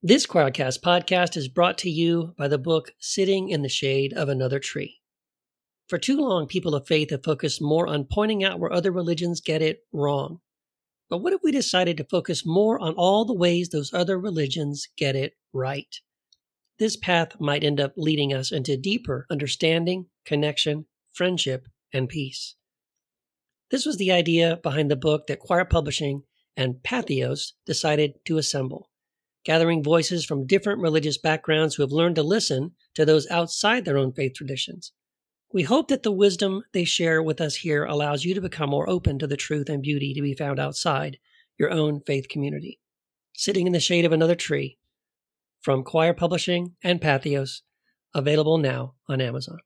This Quoircast podcast is brought to you by the book Sitting in the Shade of Another Tree. For too long, people of faith have focused more on pointing out where other religions get it wrong. But what if we decided to focus more on all the ways those other religions get it right? This path might end up leading us into deeper understanding, connection, friendship, and peace. This was the idea behind the book that Quoir Publishing and Patheos decided to assemble gathering voices from different religious backgrounds who have learned to listen to those outside their own faith traditions. We hope that the wisdom they share with us here allows you to become more open to the truth and beauty to be found outside your own faith community. Sitting in the shade of another tree, from Quoir Publishing and Patheos, available now on Amazon.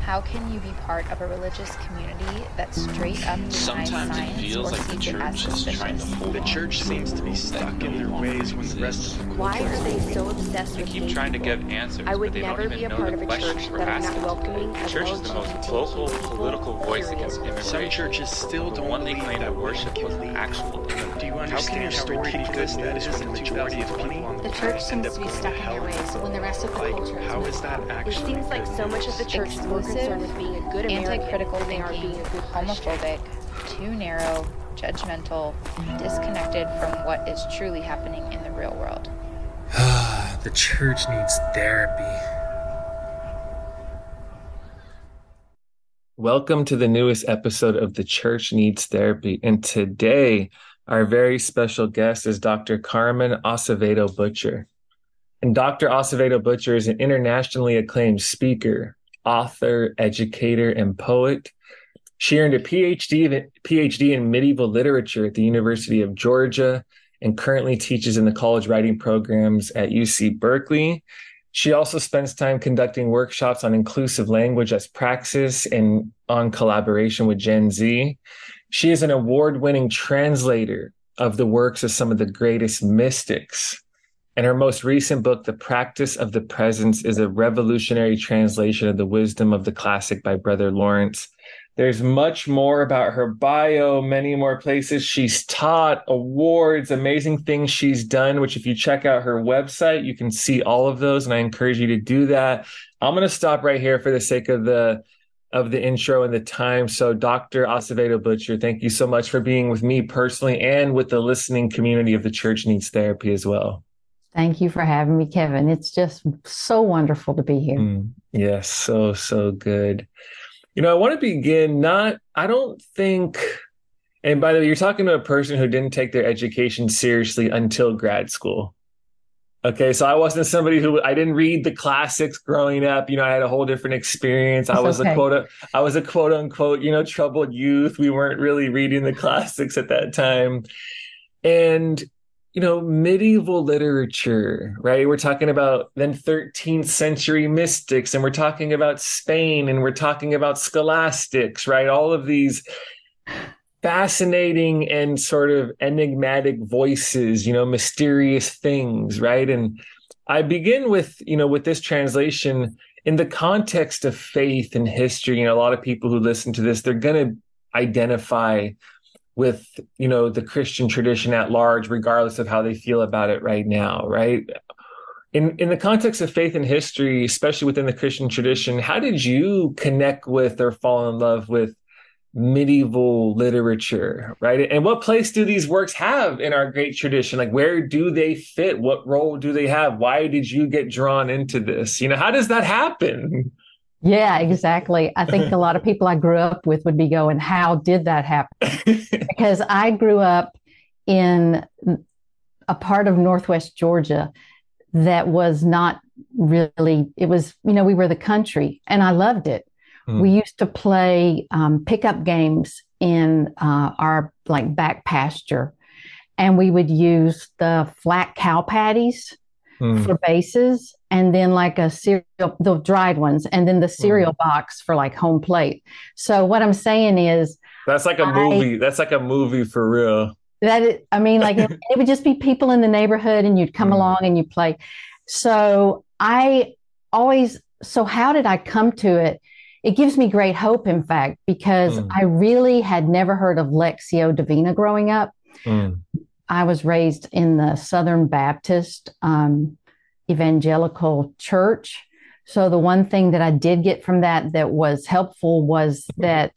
How can you be part of a religious community that straight up denies Sometimes it feels or like the it as church is trying to suspicious? hold The on church to seems to be stuck in their ways when the rest of the Why are they so obsessed They with keep gay trying to people? give answers, I would but they never don't be even a know part the of a questions church we're that is asking. not welcoming The of church is the most LGBTQ vocal people, political voice period. against immigration. Some churches still the don't one they believe claim to that worship women was an actual Do you How can understand your how story be ridiculous good that news is in when the majority of 2020? people on The the church planet seems end up to be going stuck in hell their ways when the rest of the Like, culture is how is moving that on. It actually seems like good so much of the news? church is more concerned being a good Anti-critical than they are thinking, being a good Christian. homophobic, too narrow, judgmental, disconnected from what is truly happening in the real world. the church needs therapy. Welcome to the newest episode of The Church Needs Therapy. And today, our very special guest is Dr. Carmen Acevedo Butcher. And Dr. Acevedo Butcher is an internationally acclaimed speaker, author, educator, and poet. She earned a PhD, PhD in medieval literature at the University of Georgia and currently teaches in the college writing programs at UC Berkeley. She also spends time conducting workshops on inclusive language as praxis and on collaboration with Gen Z. She is an award winning translator of the works of some of the greatest mystics. And her most recent book, The Practice of the Presence, is a revolutionary translation of the wisdom of the classic by Brother Lawrence. There's much more about her bio, many more places she's taught, awards, amazing things she's done, which if you check out her website, you can see all of those. And I encourage you to do that. I'm going to stop right here for the sake of the of the intro and the time. So Dr. Acevedo Butcher, thank you so much for being with me personally and with the listening community of the Church Needs Therapy as well. Thank you for having me, Kevin. It's just so wonderful to be here. Mm, yes, so, so good. You know, I want to begin not, I don't think, and by the way, you're talking to a person who didn't take their education seriously until grad school. Okay, so I wasn't somebody who I didn't read the classics growing up. You know, I had a whole different experience. I was okay. a quote, I was a quote unquote, you know, troubled youth. We weren't really reading the classics at that time. And you know, medieval literature, right? We're talking about then 13th century mystics, and we're talking about Spain, and we're talking about scholastics, right? All of these fascinating and sort of enigmatic voices, you know, mysterious things, right? And I begin with, you know, with this translation in the context of faith and history. You know, a lot of people who listen to this, they're going to identify with you know the christian tradition at large regardless of how they feel about it right now right? In in the context of faith and history especially within the christian tradition how did you connect with or fall in love with medieval literature right? And what place do these works have in our great tradition? Like where do they fit? What role do they have? Why did you get drawn into this? You know how does that happen Yeah, exactly. I think a lot of people I grew up with would be going, How did that happen? Because I grew up in a part of Northwest Georgia that was not really, it was, you know, we were the country and I loved it. Mm. We used to play um, pickup games in uh, our like back pasture and we would use the flat cow patties Mm. for bases and then like a cereal the dried ones and then the cereal box for like home plate so what i'm saying is that's like a I- movie that's like a movie for real that it, i mean like it, it would just be people in the neighborhood and you'd come Mm. along and you play so i always so how did i come to it it gives me great hope in fact because Mm. i really had never heard of lectio divina growing up Mm. I was raised in the Southern Baptist um, evangelical church. So the one thing that I did get from that that was helpful was that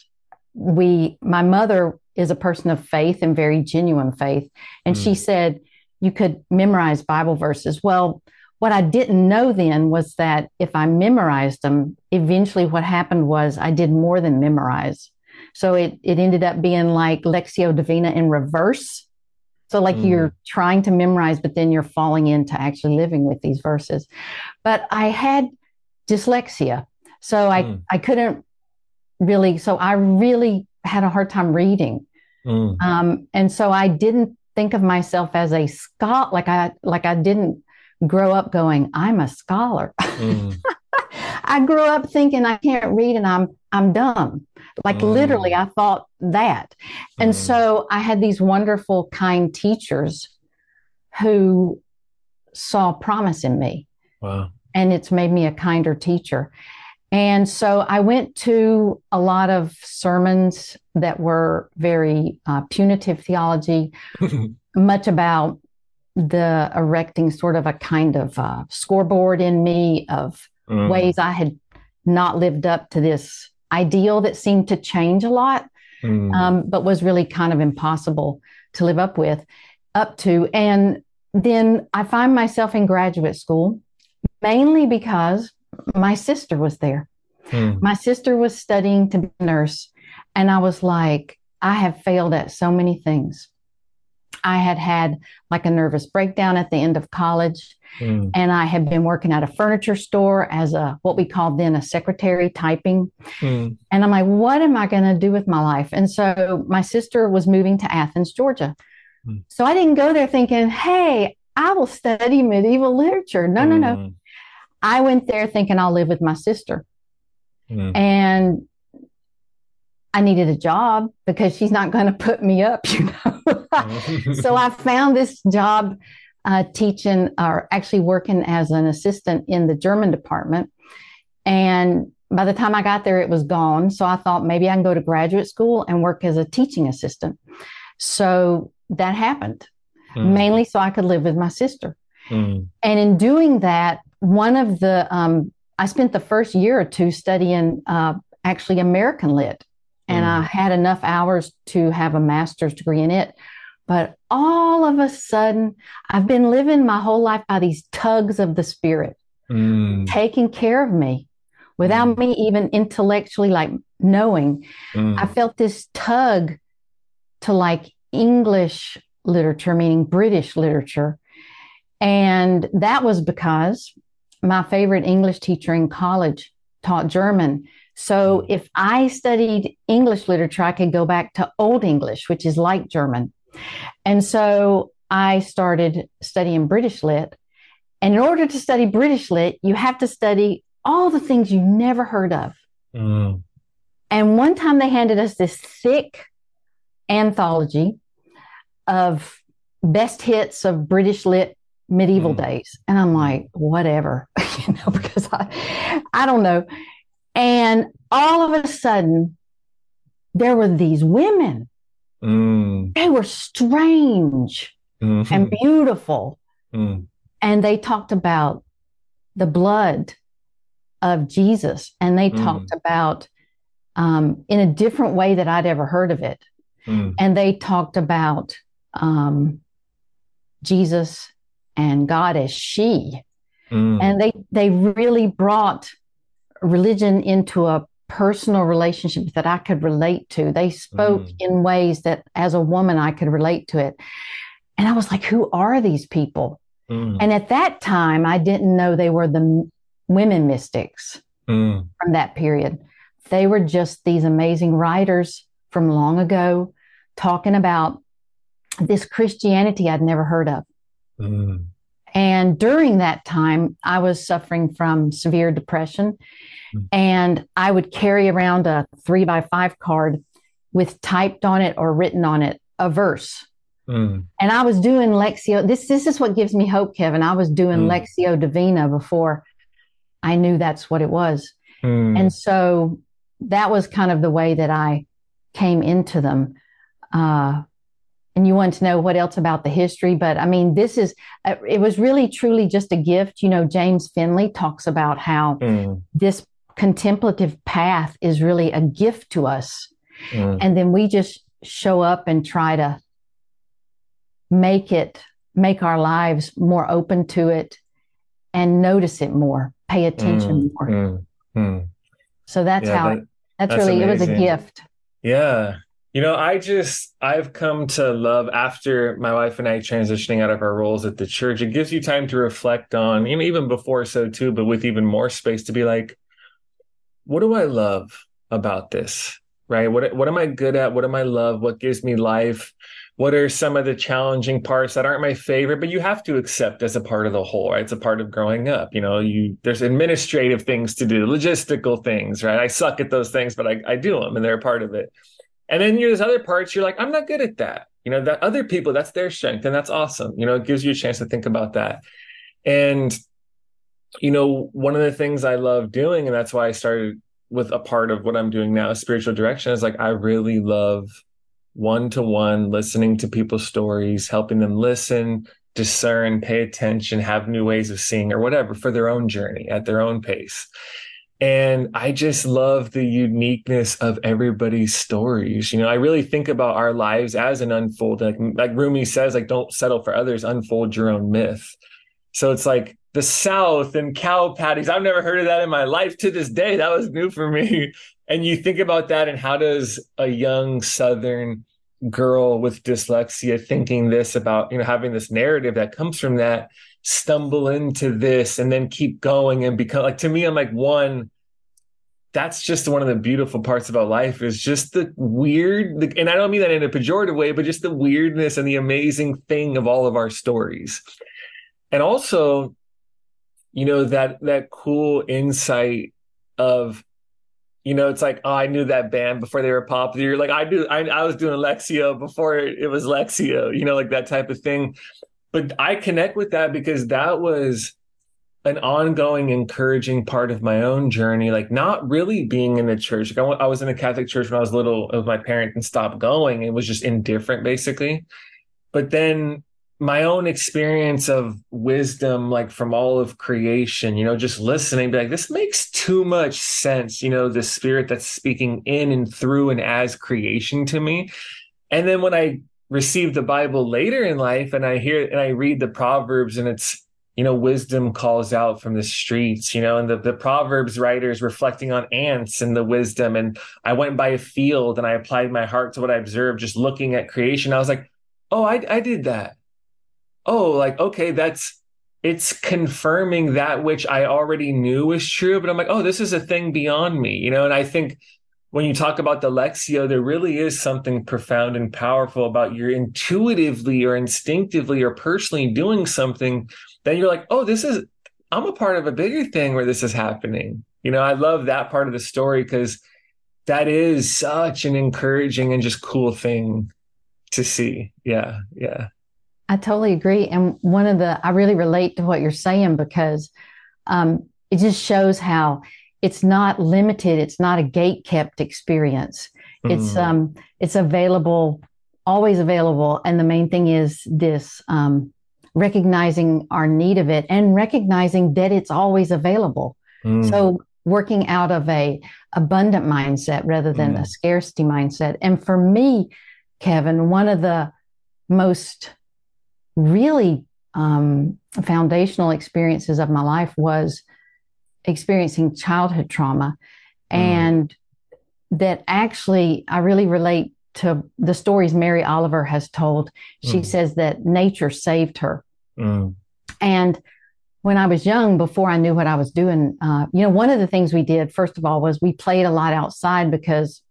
we, my mother is a person of faith and very genuine faith. And mm. she said, you could memorize Bible verses. Well, what I didn't know then was that if I memorized them, eventually what happened was I did more than memorize. So it, it ended up being like Lectio Divina in reverse. So like mm. you're trying to memorize, but then you're falling into actually living with these verses. But I had dyslexia. So I, mm. I couldn't really, so I really had a hard time reading. Mm. Um, and so I didn't think of myself as a scholar, like I, like I didn't grow up going, I'm a scholar. Mm. I grew up thinking I can't read and I'm, I'm dumb. Like mm. literally, I thought that. And mm. so I had these wonderful, kind teachers who saw promise in me. Wow. And it's made me a kinder teacher. And so I went to a lot of sermons that were very uh, punitive theology, much about the erecting sort of a kind of uh, scoreboard in me of mm. ways I had not lived up to this ideal that seemed to change a lot, mm. um, but was really kind of impossible to live up with, up to. And then I find myself in graduate school mainly because my sister was there. Hmm. My sister was studying to be a nurse, and I was like, I have failed at so many things. I had had like a nervous breakdown at the end of college. Mm. And I had been working at a furniture store as a what we called then a secretary typing. Mm. And I'm like, what am I going to do with my life? And so my sister was moving to Athens, Georgia. Mm. So I didn't go there thinking, hey, I will study medieval literature. No, no, no. Hmm. I went there thinking I'll live with my sister. Mm. And I needed a job because she's not going to put me up, you know. So I found this job uh, teaching or actually working as an assistant in the German department. And by the time I got there, it was gone. So I thought maybe I can go to graduate school and work as a teaching assistant. So that happened mm. mainly so I could live with my sister. Mm. And in doing that, one of the um, I spent the first year or two studying uh, actually American Lit, and mm. I had enough hours to have a master's degree in it. But all of a sudden, I've been living my whole life by these tugs of the spirit, mm. taking care of me without mm. me even intellectually like knowing. Mm. I felt this tug to like English literature, meaning British literature. And that was because my favorite English teacher in college taught German. So hmm. if I studied English literature, I could go back to Old English, which is like German. And so I started studying British Lit. And in order to study British Lit, you have to study all the things you never heard of. Mm. And one time they handed us this thick anthology of best hits of British Lit medieval mm. days. And I'm like, whatever, you know, because I, I don't know. And all of a sudden, there were these women. Mm. They were strange mm-hmm. and beautiful. Mm. And they talked about the blood of Jesus. And they mm. talked about um, in a different way that I'd ever heard of it. Mm. And they talked about um, Jesus and God as she. Mm. And they they really brought religion into a personal relationship that I could relate to. They spoke mm. in ways that as a woman I could relate to it. And I was like, who are these people? Mm. And at that time I didn't know they were the women mystics mm. from that period. They were just these amazing writers from long ago talking about this Christianity I'd never heard of. Mm. And during that time, I was suffering from severe depression. Mm. And I would carry around a three by five card with typed on it or written on it a verse. Mm. And I was doing Lectio. This, this is what gives me hope, Kevin. I was doing mm. Lectio Divina before I knew that's what it was. Mm. And so that was kind of the way that I came into them. Uh, and you want to know what else about the history. But I mean, this is, uh, it was really truly just a gift. You know, James Finley talks about how Mm, this contemplative path is really a gift to us. mm, And then we just show up and try to make it, make our lives more open to it and notice it more, pay attention more. mm, mm. So that's Yeah, how, that, that's, that's really, it was a gift. Yeah. You know, I just, I've come to love after my wife and I transitioning out of our roles at the church, it gives you time to reflect on, you know, even before so too, but with even more space to be like, what do I love about this? Right? What, what am I good at? What am I love? What gives me life? What are some of the challenging parts that aren't my favorite, but you have to accept as a part of the whole, right? It's a part of growing up. You know, you, there's administrative things to do, logistical things, right? I suck at those things, but I, I do them and they're a part of it. And then there's other parts you're like, I'm not good at that. You know, that other people, that's their strength, and that's awesome. You know, it gives you a chance to think about that. And, you know, one of the things I love doing, and that's why I started with a part of what I'm doing now, spiritual direction, is like I really love one to one listening to people's stories, helping them listen, discern, pay attention, have new ways of seeing or whatever for their own journey at their own pace. And I just love the uniqueness of everybody's stories. You know, I really think about our lives as an unfold. Like, like Rumi says, like, don't settle for others, unfold your own myth. So it's like the South and cow patties. I've never heard of that in my life to this day. That was new for me. And you think about that and how does a young Southern girl with dyslexia thinking this about, you know, having this narrative that comes from that stumble into this and then keep going and become like to me i'm like one that's just one of the beautiful parts about life is just the weird and i don't mean that in a pejorative way but just the weirdness and the amazing thing of all of our stories. And also you know that that cool insight of you know, it's like, oh, I knew that band before they were popular. Like, I knew, I, I was doing Lectio before it was Lectio, you know, like that type of thing but I connect with that because that was an ongoing, encouraging part of my own journey. Like not really being in the church. Like I, I was in a Catholic church when I was little with my parents and stopped going. It was just indifferent, basically. But then my own experience of wisdom, like from all of creation, you know, just listening, be like, this makes too much sense. You know, the spirit that's speaking in and through and as creation to me. And then when I receive the Bible later in life and I hear and I read the Proverbs and it's, you know, wisdom calls out from the streets, you know, and the, the Proverbs writers reflecting on ants and the wisdom. And I went by a field and I applied my heart to what I observed, just looking at creation. I was like, oh, I, I did that. Oh, like, okay, that's, it's confirming that which I already knew was true. But I'm like, oh, this is a thing beyond me, you know, and I think when you talk about the Lectio, there really is something profound and powerful about you're intuitively or instinctively or personally doing something. Then you're like, oh, this is, I'm a part of a bigger thing where this is happening. You know, I love that part of the story because that is such an encouraging and just cool thing to see. Yeah. Yeah. I totally agree. And one of the, I really relate to what you're saying because um, it just shows how it's not limited. It's not a gate kept experience. It's Mm. um, it's available, always available. And the main thing is this um, recognizing our need of it and recognizing that it's always available. Mm. So working out of a abundant mindset rather than Mm. a scarcity mindset. And for me, Kevin, one of the most really um, foundational experiences of my life was experiencing childhood trauma. Mm. And that actually, I really relate to the stories Mary Oliver has told. She Mm. says that nature saved her. Mm. And when I was young, before I knew what I was doing, uh, you know, one of the things we did, first of all, was we played a lot outside because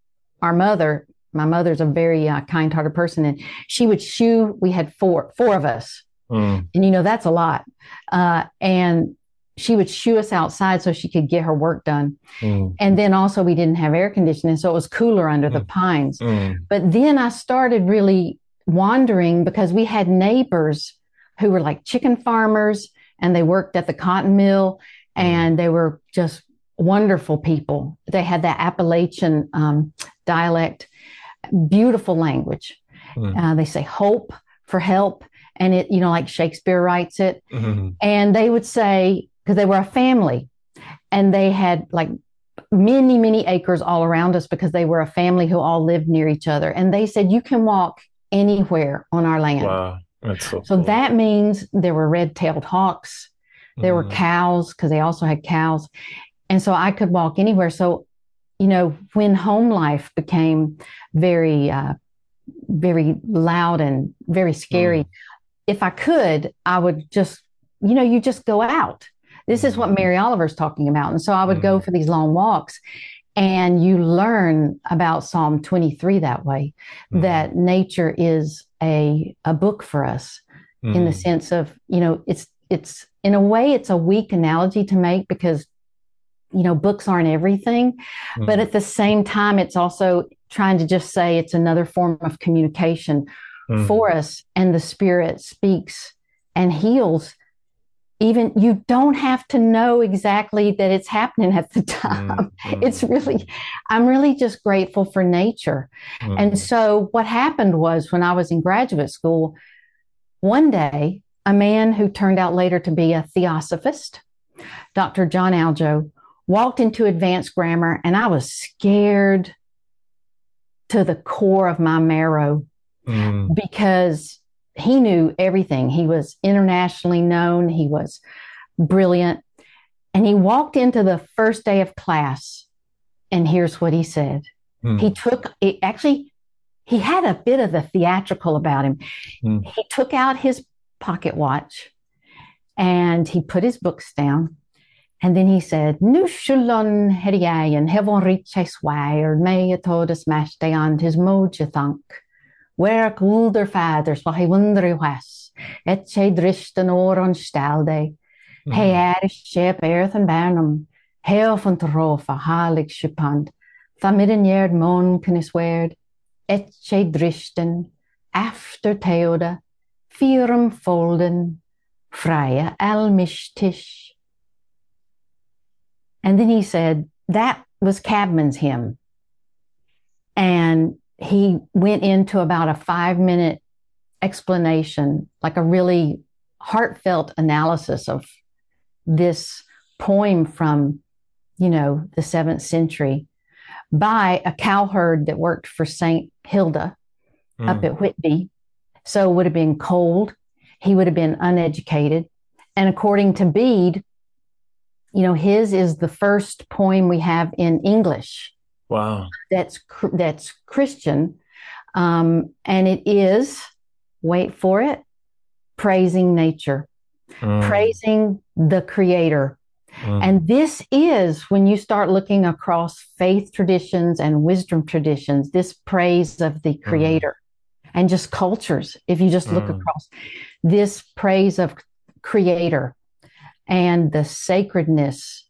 our mother, my mother's a very uh, kind hearted person, and she would shoe We had four, four of us. Mm. And, you know, that's a lot. Uh, and she would shoo us outside so she could get her work done. Mm. And then also, we didn't have air conditioning, so it was cooler under the Mm. pines. Mm. But then I started really wandering because we had neighbors who were like chicken farmers and they worked at the cotton mill and they were just wonderful people. They had that Appalachian um, dialect, beautiful language. Mm. Uh, they say hope for help. And it, you know, like Shakespeare writes it. Mhm. And they would say, because they were a family and they had like many, many acres all around us because they were a family who all lived near each other. And they said, you can walk anywhere on our land. Wow. That's so So cool. that means there were red tailed hawks, there were Mhm. cows because they also had cows. And so I could walk anywhere. So, you know, when home life became very, uh, very loud and very scary, if I could, I would just, you know, you just go out. This is what Mhm. Mary Oliver's talking about. And so I would go for these long walks and you learn about Psalm 23 that way, Mhm. that nature is a, a book for us in the Mhm. sense of you know it's it's in a way it's a weak analogy to make because you know books aren't everything but Mhm. at the same time it's also trying to just say it's another form of communication Mhm. for us and the spirit speaks and heals even you don't have to know exactly that it's happening at the time Mhm. it's really i'm really just grateful for nature and so what happened was when I was in graduate school, one day, a man who turned out later to be a theosophist, Dr. John Algeo, walked into advanced grammar, and I was scared to the core of my marrow Mhm. because he knew everything. He was internationally known, he was brilliant. And he walked into the first day of class, and here's what he said Mhm. he took it actually he had a bit of the theatrical about him Hmm. he took out his pocket watch and he put his books down and then he said nu shullon heriaien hevon riches wire may todas mashte and his moja thunk where gulder fathers wa he wonder was et che dristen or on stalde Mhm. Hey, er ship earth and Barnum, hail van trofa, halig shipand, thamidden yerd mon kniswerd, et che after teoda, firum folden, freie almishtish. And then he said, that was Caedmon's hymn. And he went into about a five minute explanation, like a really heartfelt analysis of this poem from, you know, the seventh century by a cowherd that worked for St. Hilda up Mhm. at Whitby. So it would have been cold. He would have been uneducated. And according to Bede, you know, his is the first poem we have in English Wow. that's that's Christian, um, and it is wait for it, praising nature, Mhm. praising the Creator. Mhm. And this is when you start looking across faith traditions and wisdom traditions, this praise of the Creator, and just cultures. If you just look Mm. across this praise of Creator and the sacredness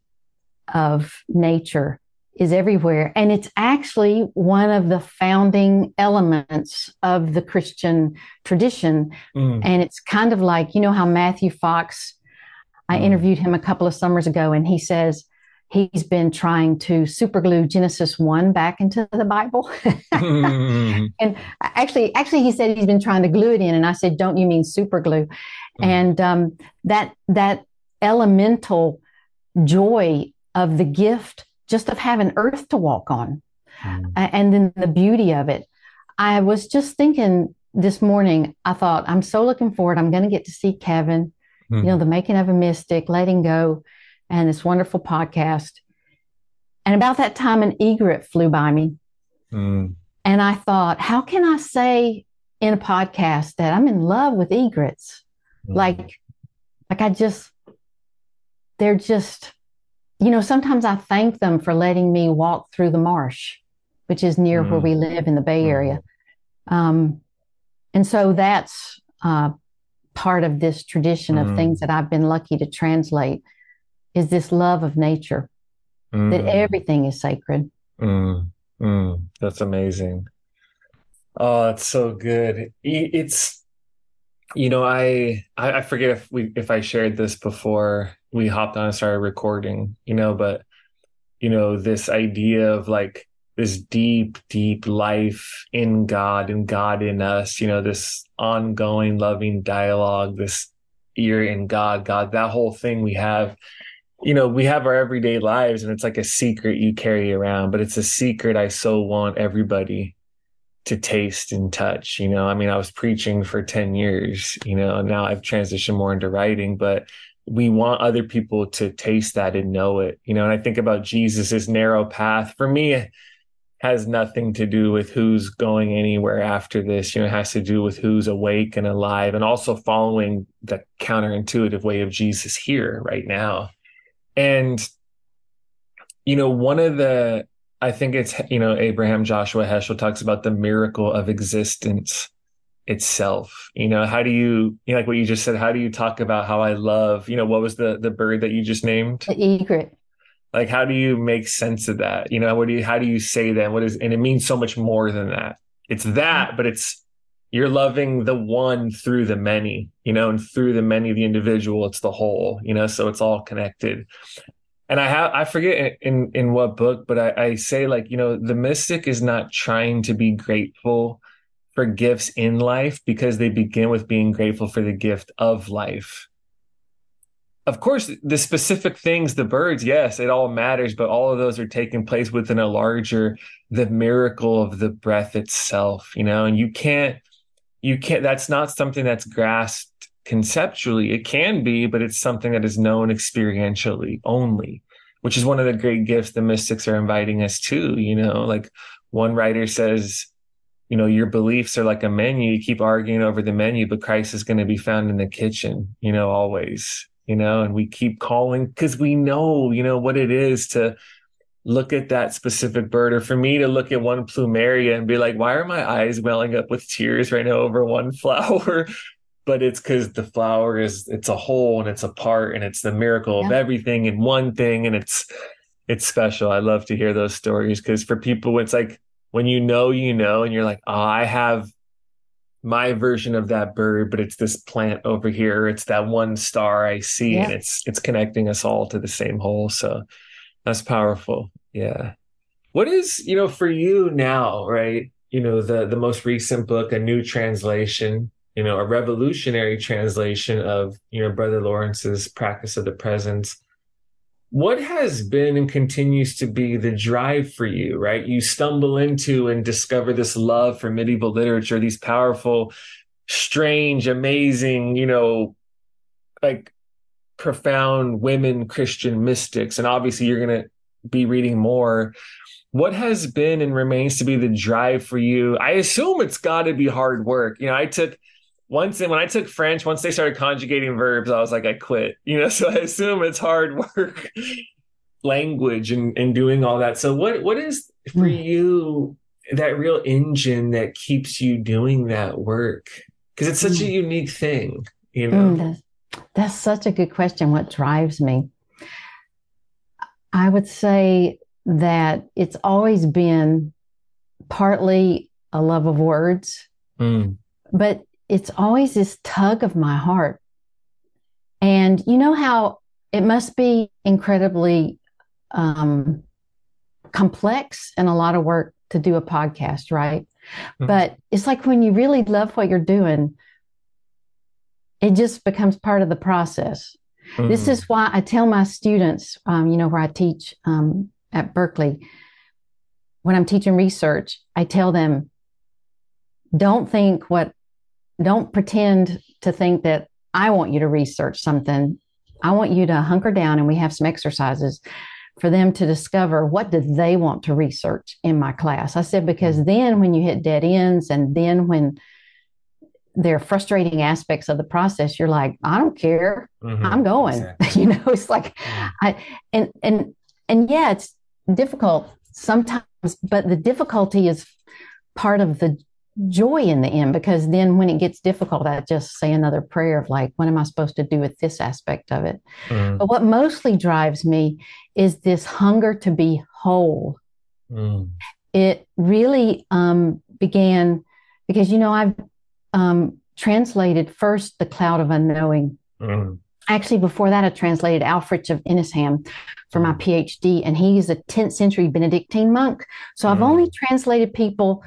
of nature is everywhere. And it's actually one of the founding elements of the Christian tradition. Mhm. And it's kind of like, you know, how Matthew Fox, I Mm. interviewed him a couple of summers ago, and he says he's been trying to superglue Genesis 1 back into the Bible. Mhm. and actually, actually, he said he's been trying to glue it in, and I said, "Don't you mean superglue? Mm. And um, that that elemental joy of the gift, just of having earth to walk on, mm. a- and then the beauty of it. I was just thinking this morning. I thought I'm so looking forward. I'm going to get to see Kevin. You know, mm-hmm. the making of a mystic, letting go, and this wonderful podcast. And about that time, an egret flew by me. Mhm. And I thought, how can I say in a podcast that I'm in love with egrets? Mm. Like, like I just, they're just, you know, sometimes I thank them for letting me walk through the marsh, which is near where Mm. we live in the Bay Area. Um, and so that's uh, part of this tradition of Mm. things that I've been lucky to translate is this love of nature, that Mhm. everything is sacred. Mm, mm, that's amazing. Oh, it's so good. It's, you know, I, I I forget if we if I shared this before we hopped on and started recording, you know, but you know, this idea of like this deep, deep life in God and God in us, you know, this ongoing loving dialogue, this ear in God, God, that whole thing we have, you know, we have our everyday lives and it's like a secret you carry around, but it's a secret I so want everybody to taste and touch. You know, I mean, I was preaching for 10 years, you know, and now I've transitioned more into writing, but we want other people to taste that and know it, you know, and I think about Jesus's narrow path. For me, has nothing to do with who's going anywhere after this. You know, it has to do with who's awake and alive and also following the counterintuitive way of Jesus here right now. And, you know, one of the, I think it's, you know, Abraham Joshua Heschel talks about the miracle of existence itself. You know, how do you, you know, like what you just said, how do you talk about how I love, you know, what was the, the bird that you just named? The egret. Like how do you make sense of that? You know what do you how do you say that? What is and it means so much more than that. It's that but it's you're loving the one through the many you know and through the many the individual it's the whole you know so it's all connected and i have i forget in in what book but I, I say like you know the mystic is not trying to be grateful for gifts in life because they begin with being grateful for the gift of life. Of course, the specific things, the birds, yes, it all matters, but all of those are taking place within a larger, the miracle of the breath itself, you know, and you can't, you can't, that's not something that's grasped conceptually. It can be, but it's something that is known experientially only, which is one of the great gifts the mystics are inviting us to, you know, like one writer says, you know, your beliefs are like a menu. You keep arguing over the menu, but Christ is going to be found in the kitchen, you know, always you know, and we keep calling because we know, you know, what it is to look at that specific bird or for me to look at one plumeria and be like, why are my eyes welling up with tears right now over one flower? But it's because the flower is it's a whole and it's a part and it's the miracle yeah. of everything in one thing and it's it's special. I love to hear those stories because for people it's like when you know you know and you're like, oh, I have my version of that bird, but it's this plant over here. It's that one star I see, yeah. and it's it's connecting us all to the same whole. So that's powerful. Yeah. What is you know for you now, right? You know the the most recent book, a new translation. You know, a revolutionary translation of you know Brother Lawrence's practice of the presence what has been and continues to be the drive for you, right? You stumble into and discover this love for medieval literature, these powerful, strange, amazing, you know, like profound women Christian mystics. And obviously, you're going to be reading more. What has been and remains to be the drive for you? I assume it's got to be hard work. You know, I took once when I took French, once they started conjugating verbs, I was like, I quit. You know, so I assume it's hard work, language, and and doing all that. So what what is for mm. you that real engine that keeps you doing that work? Because it's such mm. a hmm. unique thing, you know. Mm, that's, that's such a good question. What drives me? I would say that it's always been partly a love of words, hmm. but it's always this tug of my heart. And you know how it must be incredibly um, complex and a lot of work to do a podcast, right? Mm-hmm. But it's like when you really love what you're doing, it just becomes part of the process. Mm-hmm. This is why I tell my students, um, you know, where I teach um, at Berkeley, when I'm teaching research, I tell them, don't think what don't pretend to think that I want you to research something. I want you to hunker down and we have some exercises for them to discover what do they want to research in my class. I said, because mm-hmm. then when you hit dead ends and then when there are frustrating aspects of the process, you're like, I don't care. Mm-hmm. I'm going. Exactly. you know, it's like mm-hmm. I and and and yeah, it's difficult sometimes, but the difficulty is part of the joy in the end because then when it gets difficult i just say another prayer of like what am i supposed to do with this aspect of it mm. but what mostly drives me is this hunger to be whole mm. it really um, began because you know i've um, translated first the cloud of unknowing mm. actually, before that, I translated Ælfric of Eynsham for my PhD, and he's a 10th century Benedictine monk. So I've Mm. only translated people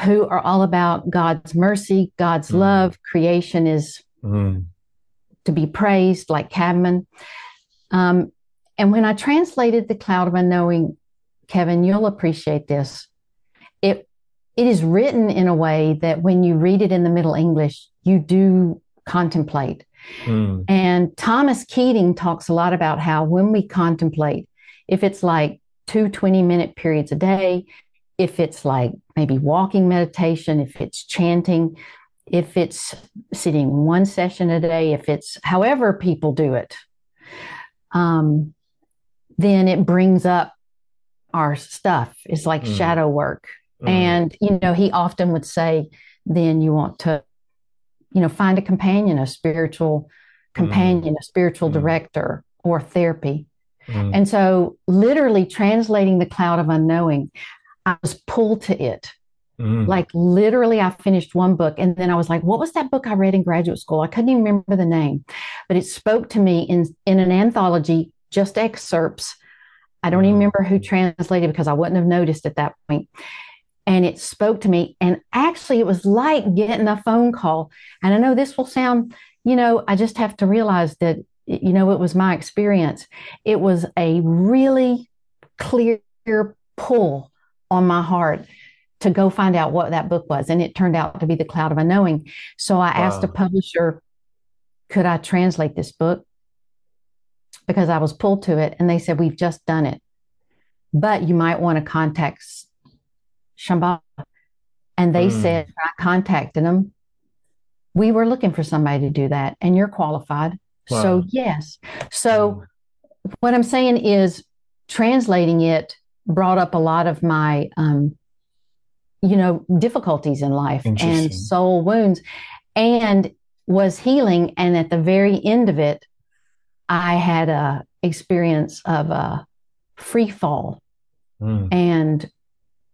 who are all about God's mercy, God's Mm. love. Creation is Mm. to be praised, like Caedmon. Um, and when I translated The Cloud of Unknowing, Kevin, you'll appreciate this. It it is written in a way that when you read it in the Middle English, you do contemplate. Mm. And Thomas Keating talks a lot about how when we contemplate, if it's like two 20 minute periods a day, if it's like maybe walking meditation, if it's chanting, if it's sitting one session a day, if it's however people do it, um, then it brings up our stuff. It's like Mm. shadow work. Mm. And, you know, he often would say, then you want to, you know, find a companion, a spiritual companion, a spiritual Mm. director, or therapy. Mm. And so, literally translating the cloud of unknowing, I was pulled to it. Mm. Like, literally, I finished one book and then I was like, what was that book I read in graduate school? I couldn't even remember the name, but it spoke to me in, in an anthology, just excerpts. I don't even Mm. remember who translated because I wouldn't have noticed at that point. And it spoke to me. And actually, it was like getting a phone call. And I know this will sound, you know, I just have to realize that, you know, it was my experience. It was a really clear pull on my heart to go find out what that book was. And it turned out to be The Cloud of Unknowing. So I asked a publisher, could I translate this book? Because I was pulled to it. And they said, we've just done it. But you might want to contact Shambhala. And they Mm. said, I contacted them. We were looking for somebody to do that, and you're qualified. So, yes. So, what I'm saying is, translating it brought up a lot of my, um, you know, difficulties in life and soul wounds, and was healing. And at the very end of it, I had a experience of a free fall, Mm. and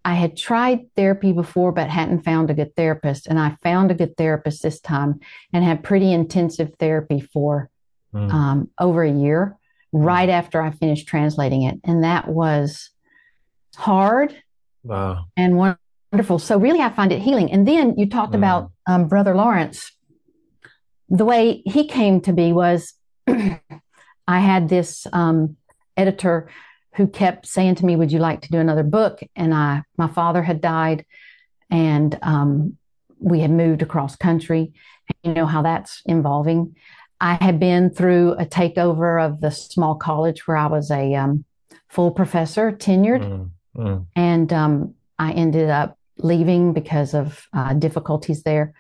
I had tried therapy before, but hadn't found a good therapist. And I found a good therapist this time, and had pretty intensive therapy for Mm. um, over a year right after I finished translating it. And that was hard Wow. and wonderful. So, really, I find it healing. And then you talked Mm. about um, Brother Lawrence. The way he came to be was I had this um, editor who kept saying to me, Would you like to do another book? And I, my father had died, and um, we had moved across country. You know how that's involving. I had been through a takeover of the small college where I was a um, full professor, tenured, Mm. Mm. and um, I ended up leaving because of uh, difficulties there.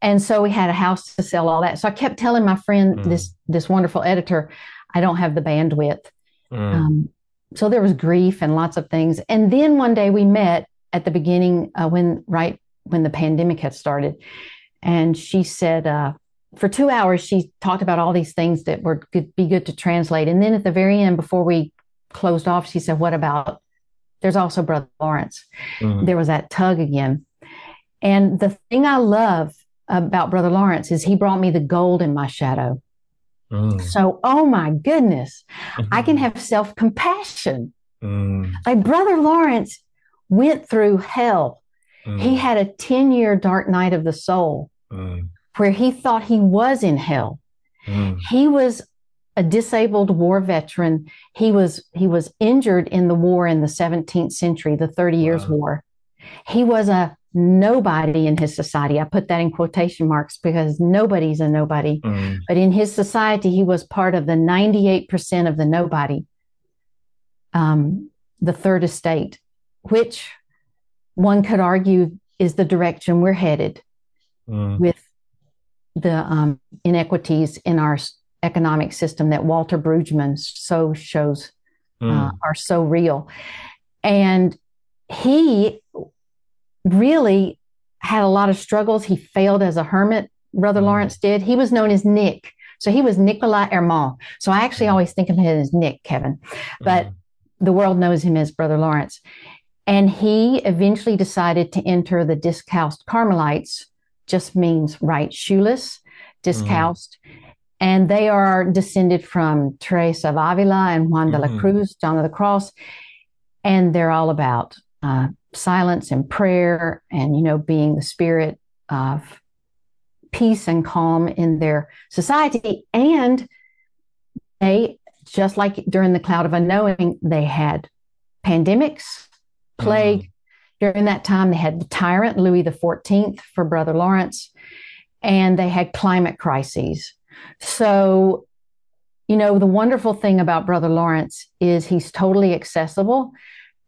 And so we had a house to sell, all that. So I kept telling my friend, Mm. this this wonderful editor, I don't have the bandwidth. Mm. Um, so there was grief and lots of things. And then one day we met at the beginning uh, when right when the pandemic had started, and she said uh, for two hours she talked about all these things that were could be good to translate. And then at the very end, before we closed off, she said, "What about?" There's also Brother Lawrence. Mm. There was that tug again. And the thing I love about Brother Lawrence is he brought me the gold in my shadow. Mm. So, oh my goodness, I can Mhm. have self compassion. Mm. Like Brother Lawrence went through hell. Mm. He had a 10 year dark night of the soul Mm. where he thought he was in hell. Mm. He was a disabled war veteran. He was he was injured in the war in the 17th century, the 30 Years Wow. War. He was a nobody in his society. I put that in quotation marks because nobody's a nobody. Mm. But in his society, he was part of the 98% of the nobody, um, the third estate, which one could argue is the direction we're headed Mm. with the um, inequities in our economic system that Walter Brueggemann so shows uh, Mm. are so real. And he really had a lot of struggles. He failed as a hermit, Brother Mm. Lawrence did. He was known as Nick. So he was Nicolas Herman. So I actually Mm. always think of him as Nick, Kevin, but Mm. the world knows him as Brother Lawrence. And he eventually decided to enter the discalced Carmelites, just means right shoeless, discalced. And they are descended from Teresa of Avila and Juan de la Mhm. Cruz, John of the Cross. And they're all about uh, silence and prayer and, you know, being the spirit of peace and calm in their society. And they, just like during the cloud of unknowing, they had pandemics, plague. During that time, they had the tyrant Louis XIV for Brother Lawrence, and they had climate crises. So, you know, the wonderful thing about Brother Lawrence is he's totally accessible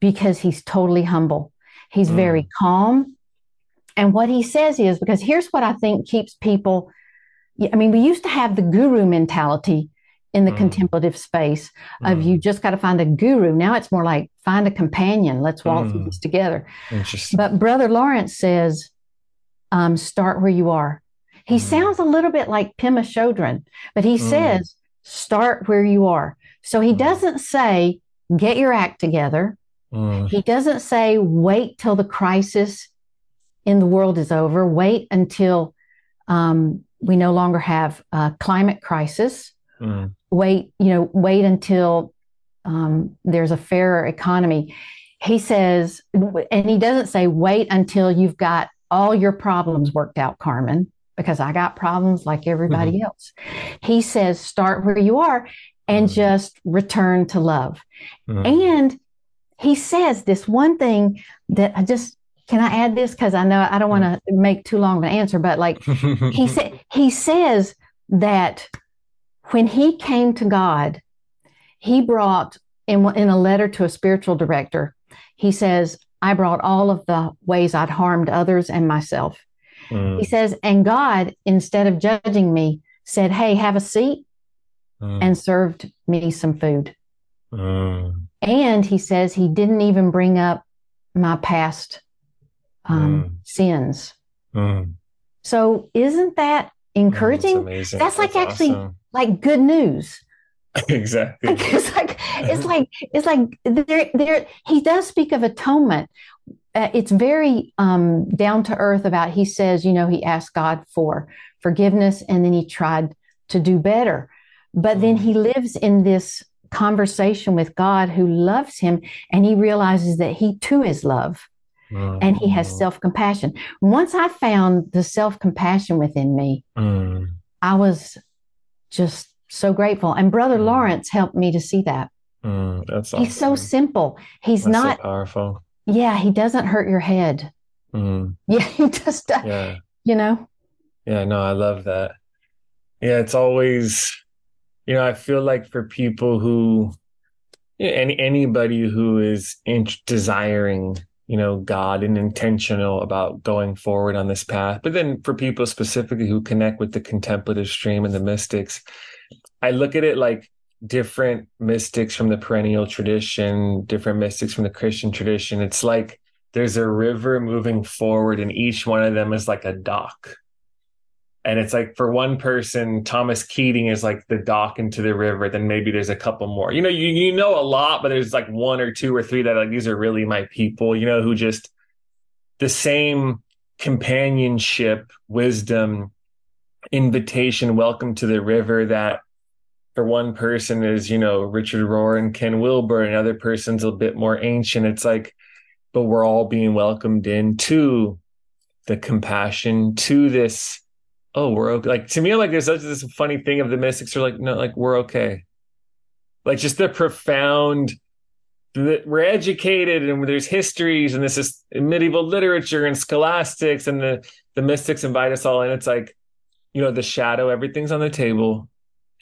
because he's totally humble. He's Mm. very calm. And what he says is because here's what I think keeps people. I mean, we used to have the guru mentality in the Mm. contemplative space of Mm. you just got to find a guru. Now it's more like find a companion. Let's walk through Mm. this together. But Brother Lawrence says, um, start where you are. He Mm. sounds a little bit like Pema Chodron, but he Mm. says, start where you are. So he Mm. doesn't say, get your act together. Mm. He doesn't say, wait till the crisis in the world is over. Wait until um, we no longer have a climate crisis. Mm. Wait, you know, wait until um, there's a fairer economy. He says, and he doesn't say, wait until you've got all your problems worked out, Carmen, because I got problems like everybody else. He says, start where you are and Mhm. just return to love. Mm. And he says this one thing that I just can I add this because I know I don't want to make too long of an answer, but like he said he says that when he came to God, he brought in in a letter to a spiritual director, he says, I brought all of the ways I'd harmed others and myself. Mm. He says, and God, instead of judging me, said, Hey, have a seat Mm. and served me some food. Mm. And he says he didn't even bring up my past um, Mm. sins. Mm. So isn't that encouraging? amazing. That's like actually- awesome. Like good news. exactly. It's like it's like it's like there there he does speak of atonement. Uh, it's very um, down to earth about he says you know he asked God for forgiveness and then he tried to do better, but then he lives in this conversation with God who loves him and he realizes that he too is love and he has Mm. self compassion. Once I found the self compassion within me, Mm. I was just so grateful. And Brother Mm. Lawrence helped me to see that. Mm. That's awesome. He's so simple. He's That's not, so powerful. Yeah, he doesn't hurt your head. Mm. Yeah, he just, uh, Yeah. you know, Yeah, no, I love that. Yeah, it's always, you know, I feel like for people who, any anybody who is in, desiring, you know, God and intentional about going forward on this path, but then for people specifically who connect with the contemplative stream and the mystics, I look at it like different mystics from the perennial tradition, different mystics from the Christian tradition. It's like there's a river moving forward, and each one of them is like a dock. And it's like for one person, Thomas Keating is like the dock into the river. Then maybe there's a couple more. You know, you you know a lot, but there's like one or two or three that like these are really my people. You know, who just the same companionship, wisdom, invitation, welcome to the river that for one person is, you know, Richard Rohr and Ken Wilber, and another person's a bit more ancient. It's like, but we're all being welcomed in to the compassion, to this, oh, we're okay. Like to me, like there's such this funny thing of the mystics are like, no, like we're okay. Like just the profound that we're educated and there's histories and this is medieval literature and scholastics and the the mystics invite us all in. It's like, you know, the shadow, everything's on the table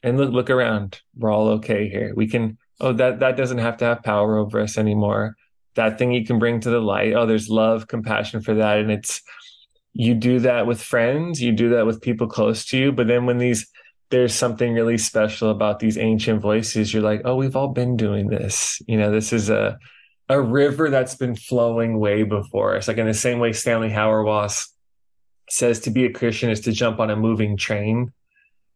and look look around. We're all okay here. We can oh that that doesn't have to have power over us anymore. That thing you can bring to the light. Oh there's love compassion for that. And it's you do that with friends. You do that with people close to you. But then when these there's something really special about these ancient voices you're like oh we've all been doing this. You know this is a a river that's been flowing way before us. Like in the same way stanley hauerwas says to be a christian is to jump on a moving train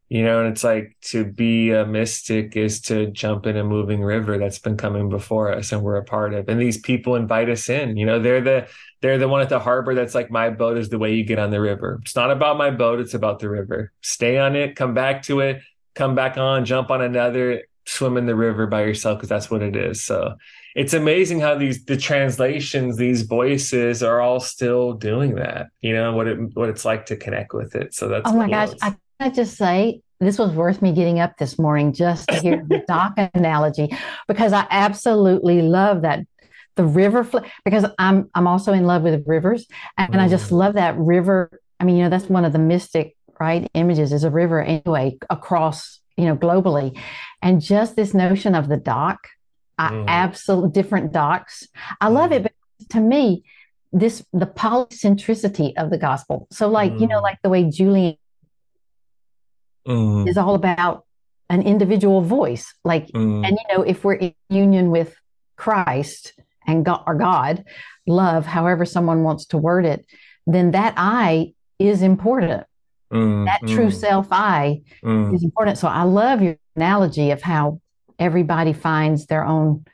you know and it's like to be a mystic is to jump in a moving river that's been coming before us and we're a part of and these people invite us in you know they're the they're the one at the harbor that's like my boat is the way you get on the river it's not about my boat it's about the river stay on it come back to it come back on, jump on another, swim in the river by yourself because that's what it is. So it's amazing how these the translations, these voices are all still doing that. You know what it what it's like to connect with it. So that's oh my gosh, I, I just say this was worth me getting up this morning just to hear the dock analogy because I absolutely love that the river fl- because I'm I'm also in love with rivers and mm. I just mm. love that river. I mean, you know, that's one of the mystic right images is a river anyway across you know globally, and just this notion of the dock, mm. absolute different docks. I love it, mm. but to me, this the polycentricity of the gospel. So, like you know, mm. like the way Julian is all about an individual voice, like, and you know, if we're in union with Christ and God, or God, love, however someone wants to word it, then that I is important. Mm, that true mm, self I mm. is important. So I love your analogy of how everybody finds their own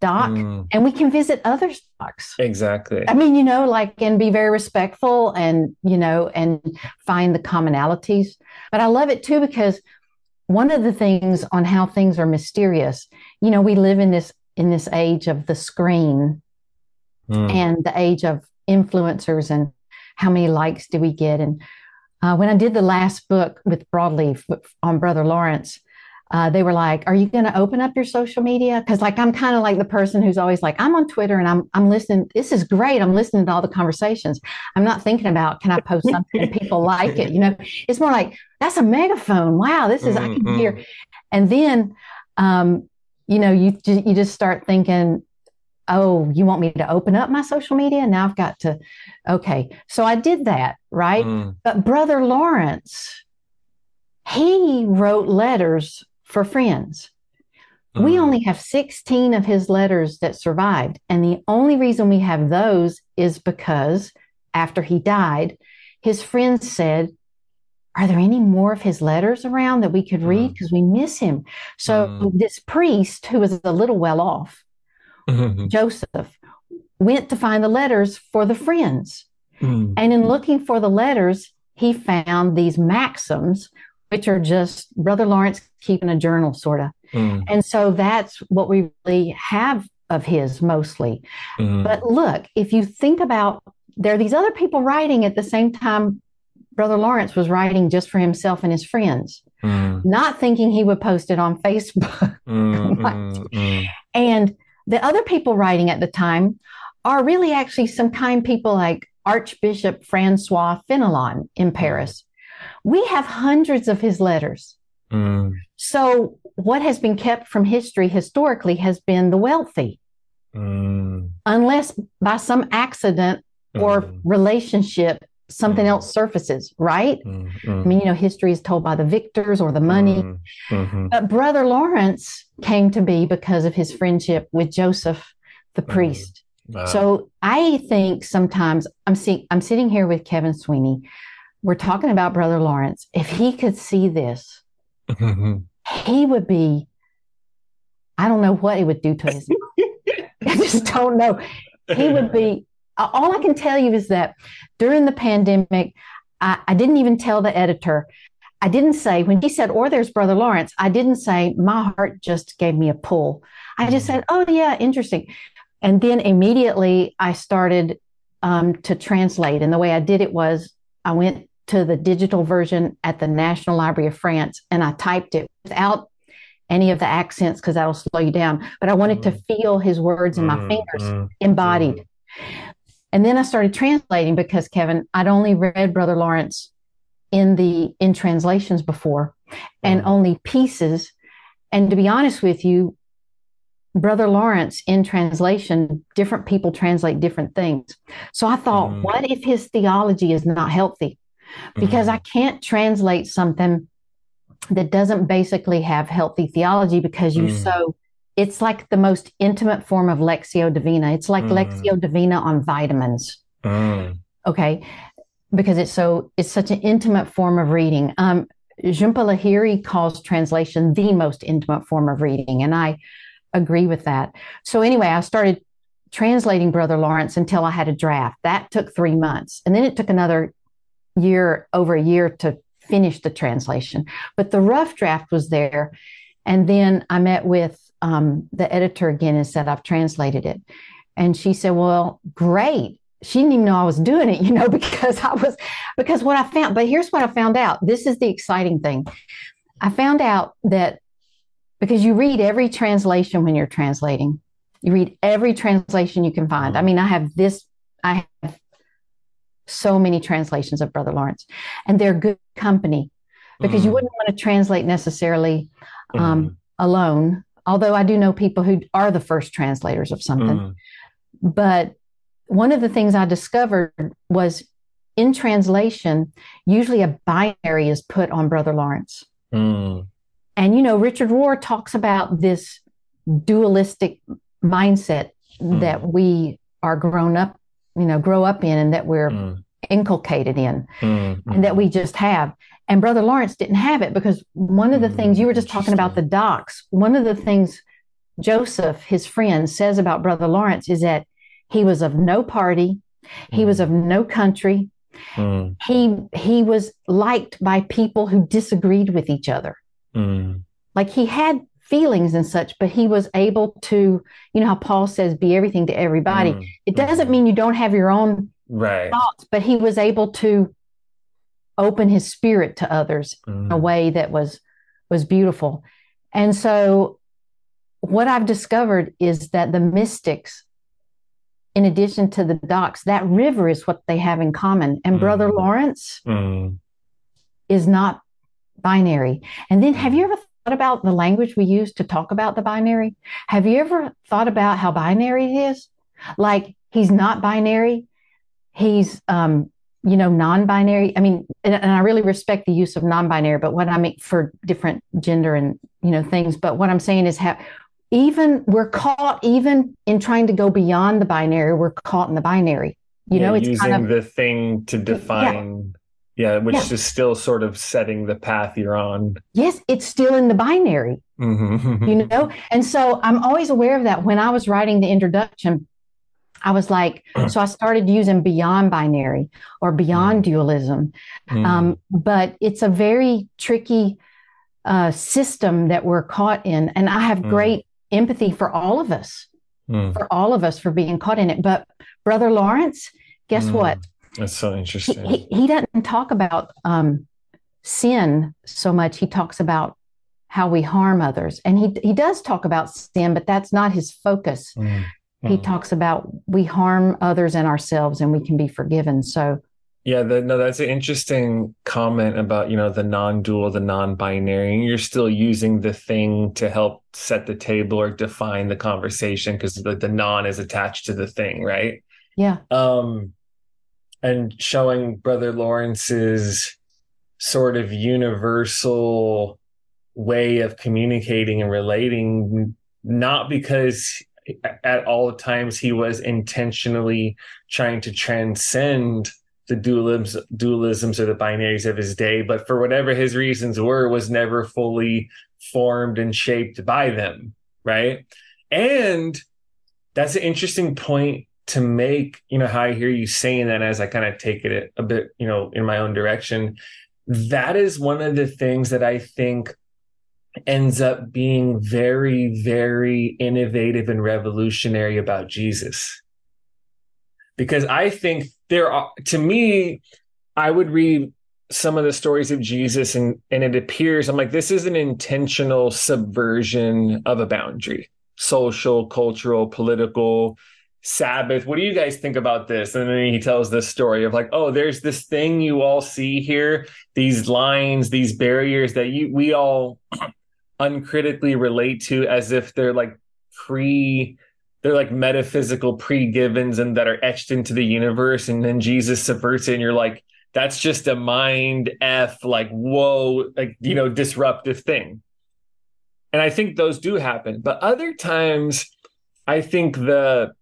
dock mm. and we can visit other docks. Exactly. I mean, you know, like and be very respectful and, you know, and find the commonalities. But I love it too because one of the things on how things are mysterious, you know, we live in this in this age of the screen mm. and the age of influencers and how many likes do we get and uh, when I did the last book with Broadleaf on Brother Lawrence, uh, they were like, "Are you going to open up your social media?" Because like I'm kind of like the person who's always like, "I'm on Twitter and I'm I'm listening. This is great. I'm listening to all the conversations. I'm not thinking about can I post something and people like it. You know, it's more like that's a megaphone. Wow, this is mm-hmm. I can hear." And then, um, you know, you you just start thinking, oh, you want me to open up my social media? Now I've got to, okay. So I did that, right? Mm. But Brother Lawrence, he wrote letters for friends. Mm. We only have 16 of his letters that survived. And the only reason we have those is because after he died, his friends said, are there any more of his letters around that we could read? Because mm. we miss him. So mm. this priest, who was a little well off, mm-hmm. Joseph, went to find the letters for the friends. Mm. And in looking for the letters, he found these maxims, which are just Brother Lawrence keeping a journal, sort of. Mm. And so that's what we really have of his mostly. Mm. But look, if you think about there are these other people writing at the same time Brother Lawrence was writing just for himself and his friends, mm. not thinking he would post it on Facebook. Mm, mm, mm, and the other people writing at the time are really actually some kind people like Archbishop Francois Fenelon in Paris. We have hundreds of his letters. Mm. So, what has been kept from history historically has been the wealthy, mm. unless by some accident or mm. relationship something mm. else surfaces, right? Mm-hmm. I mean, you know, history is told by the victors or the money. Mm-hmm. But Brother Lawrence came to be because of his friendship with Joseph, the priest. Wow. So I think sometimes I'm see, I'm sitting here with Kevin Sweeney. We're talking about Brother Lawrence. If he could see this, mm-hmm. he would be. I don't know what he would do to his. I just don't know. He would be all I can tell you is that during the pandemic, I, I didn't even tell the editor. I didn't say, when he said, or there's Brother Lawrence, I didn't say, my heart just gave me a pull. I just said, oh, yeah, interesting. And then immediately I started um, to translate. And the way I did it was I went to the digital version at the National Library of France and I typed it without any of the accents because that'll slow you down. But I wanted mm-hmm. to feel his words in my mm-hmm. fingers mm-hmm. embodied. And then I started translating because Kevin, I'd only read Brother Lawrence in the in translations before and mm. only pieces. And to be honest with you, Brother Lawrence in translation, different people translate different things. So I thought, mm. what if his theology is not healthy? Because mm. I can't translate something that doesn't basically have healthy theology because you mm. so it's like the most intimate form of Lectio Divina. It's like mm. Lectio Divina on vitamins. Mm. Okay. Because it's so, it's such an intimate form of reading. Um, Jhumpa Lahiri calls translation the most intimate form of reading. And I agree with that. So anyway, I started translating Brother Lawrence until I had a draft. That took three months. And then it took another year, over a year to finish the translation, but the rough draft was there. And then I met with um, the editor again and said, I've translated it. And she said, Well, great. She didn't even know I was doing it, you know, because I was, because what I found, but here's what I found out. This is the exciting thing. I found out that because you read every translation when you're translating, you read every translation you can find. I mean, I have this, I have so many translations of Brother Lawrence, and they're good company because mm. you wouldn't want to translate necessarily um, mm. alone. Although I do know people who are the first translators of something. Mm. But one of the things I discovered was in translation, usually a binary is put on Brother Lawrence. Mm. And, you know, Richard Rohr talks about this dualistic mindset mm. that we are grown up, you know, grow up in and that we're mm. inculcated in mm. and that we just have. And Brother Lawrence didn't have it because one of the things you were just talking about the docks, one of the things Joseph, his friend, says about Brother Lawrence is that he was of no party, he was of no country. Mm. He he was liked by people who disagreed with each other. Mm. Like he had feelings and such, but he was able to, you know, how Paul says, be everything to everybody. Mm. It doesn't mean you don't have your own right. thoughts, but he was able to open his spirit to others in a mm. way that was was beautiful. And so what I've discovered is that the mystics, in addition to the docks, that river is what they have in common. And mm. Brother Lawrence mm. is not binary. And then have you ever about the language we use to talk about the binary? Have you ever thought about how binary it is? Like he's not binary. He's, um, you know, non-binary. I mean, and, and, I really respect the use of non-binary, but what I mean for different gender and, you know, things. But what I'm saying is how even we're caught even in trying to go beyond the binary, we're caught in the binary. You yeah, know, it's using kind of, the thing to define yeah, which yeah. is still sort of setting the path you're on. Yes, it's still in the binary. Mm-hmm. you know? And so I'm always aware of that. When I was writing the introduction, I was like, so I started using beyond binary or beyond mm. dualism. Mm. Um, but it's a very tricky uh, system that we're caught in. And I have mm. great empathy for all of us, mm. for all of us for being caught in it. But Brother Lawrence, guess mm. what? That's so interesting. He, he, he doesn't talk about um, sin so much. He talks about how we harm others. And he, he does talk about sin, but that's not his focus. Mm. He mm. talks about we harm others and ourselves and we can be forgiven. So, yeah, the, no, that's an interesting comment about, you know, the non-dual, the non-binary. And you're still using the thing to help set the table or define the conversation because the, the non is attached to the thing, right? Yeah. Um, and showing Brother Lawrence's sort of universal way of communicating and relating, not because at all times he was intentionally trying to transcend the dualisms, dualisms or the binaries of his day, but for whatever his reasons were, was never fully formed and shaped by them, right? And that's an interesting point to make, you know, how I hear you saying that as I kind of take it a bit, you know, in my own direction, that is one of the things that I think ends up being very, very innovative and revolutionary about Jesus. Because I think there are, to me, I would read some of the stories of Jesus and, and it appears, I'm like, this is an intentional subversion of a boundary, social, cultural, political, Sabbath. What do you guys think about this? And then he tells this story of like, oh, there's this thing you all see here, these lines, these barriers that you we all uncritically relate to as if they're like pre they're like metaphysical pre-givens and that are etched into the universe and then jesus subverts it and you're like that's just a mind f like whoa like you know disruptive thing and i think those do happen but other times i think the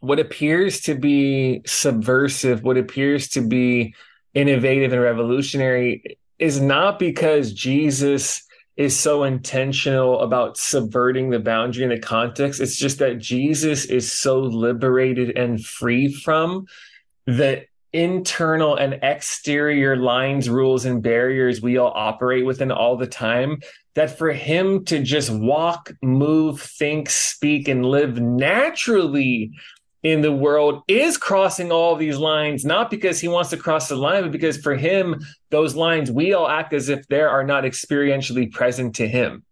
what appears to be subversive, what appears to be innovative and revolutionary is not because Jesus is so intentional about subverting the boundary and the context. It's just that Jesus is so liberated and free from the internal and exterior lines, rules, and barriers we all operate within all the time. That for him to just walk, move, think, speak, and live naturally in the world is crossing all these lines, not because he wants to cross the line, but because for him, those lines, we all act as if they are not experientially present to him.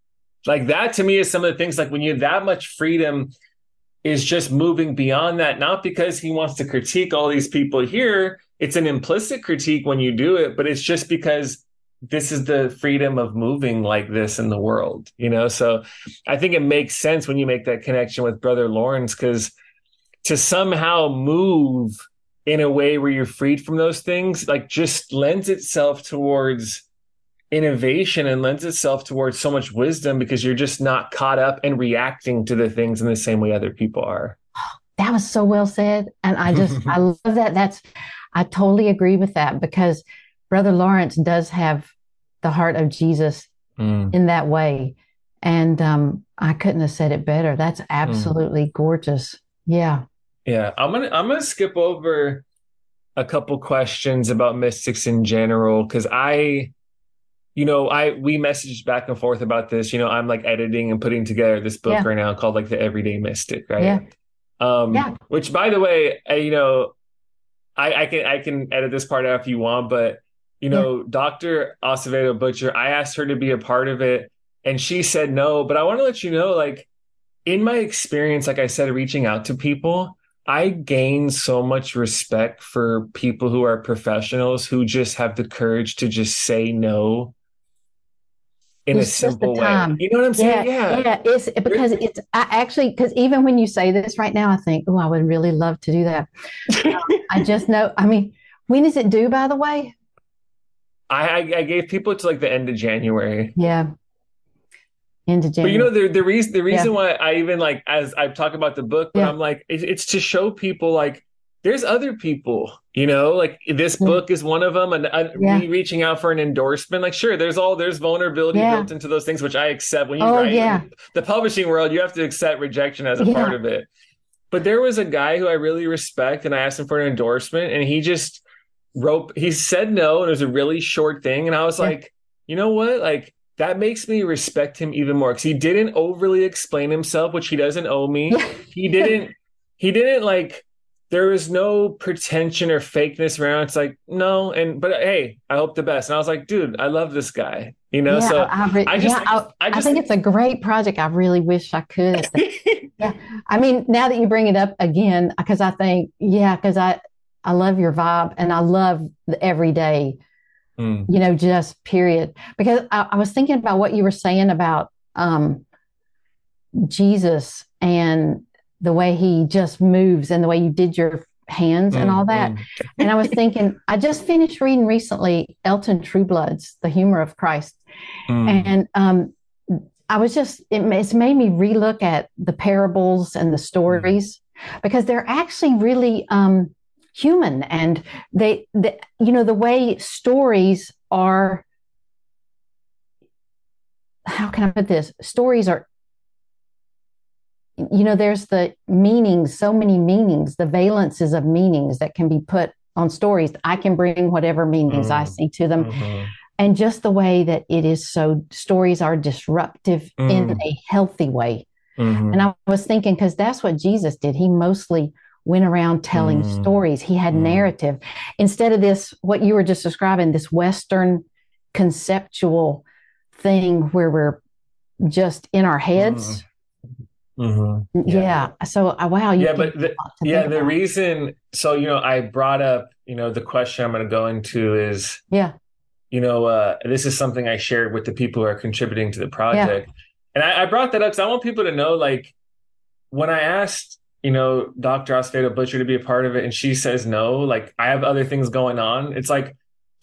Like that to me is some of the things like when you have that much freedom is just moving beyond that, not because he wants to critique all these people here. It's an implicit critique when you do it, but it's just because this is the freedom of moving like this in the world, you know? So I think it makes sense when you make that connection with Brother Lawrence, because to somehow move in a way where you're freed from those things, like just lends itself towards innovation and lends itself towards so much wisdom because you're just not caught up and reacting to the things in the same way other people are. That was so well said. And I just, I love that. That's, I totally agree with that because Brother Lawrence does have the heart of Jesus mm. in that way. And um, I couldn't have said it better. That's mm. absolutely mm. gorgeous. Yeah. Yeah. I'm gonna I'm gonna skip over a couple questions about mystics in general because I you know, I we messaged back and forth about this. You know, I'm like editing and putting together this book yeah. right now called like the Everyday Mystic, right? Yeah. Um, yeah. Which, by the way, I, you know, I, I can I can edit this part out if you want, but you know, yeah. Dr. Acevedo Butcher, I asked her to be a part of it, and she said no. But I want to let you know, like, in my experience, like I said, reaching out to people, I gain so much respect for people who are professionals who just have the courage to just say no in it's a simple way. You know what I'm saying? Yeah, yeah. yeah. It's because it's I actually because even when you say this right now, I think, oh, I would really love to do that. um, I just know. I mean, when is it due? By the way, I I gave people to like the end of January. Yeah. Into. But you know the the reason the reason yeah. why I even like as I talk about the book, but yeah. I'm like it, it's to show people like there's other people, you know, like this book is one of them, and uh, yeah. me reaching out for an endorsement. Like, sure, there's all there's vulnerability yeah. built into those things, which I accept. When you oh, write yeah. the publishing world, you have to accept rejection as a part of it. But there was a guy who I really respect, and I asked him for an endorsement, and he just wrote. He said no, and it was a really short thing, and I was like, you know what, like. That makes me respect him even more because he didn't overly explain himself, which he doesn't owe me. he didn't. He didn't like there was no pretension or fakeness around. It's like, no, and but hey, I hope the best. And I was like, dude, I love this guy. You know, yeah, so I, re- I, just, yeah, I, I, just, I think it's a great project. I really wish I could. yeah, I mean, now that you bring it up again, because I think, yeah, because I I love your vibe and I love the everyday, mm. you know, just period. Because I, I was thinking about what you were saying about um Jesus and the way he just moves and the way you did your hands and all that. Mm. and I was thinking, I just finished reading recently Elton Trueblood's The Humor of Christ. Mm. And um, I was just, it, it's made me relook at the parables and the stories mm. because they're actually really um, human. And they, they, you know, the way stories are, how can I put this? Stories are you know, there's the meanings, so many meanings, the valences of meanings that can be put on stories. I can bring whatever meanings mm. I see to them. Mm-hmm. And just the way that it is so, stories are disruptive mm. in a healthy way. Mm-hmm. And I was thinking, because that's what Jesus did. He mostly went around telling mm. stories, he had mm. narrative. Instead of this, what you were just describing, this Western conceptual thing where we're just in our heads mm. Mm-hmm. Yeah. yeah. So uh, wow. yeah, but the, yeah, the reason. So you know, I brought up you know the question I'm going to go into is yeah. You know, uh, this is something I shared with the people who are contributing to the project, yeah. and I, I brought that up because I want people to know, like, when I asked you know Dr. Acevedo Butcher to be a part of it, and she says no, like I have other things going on. It's like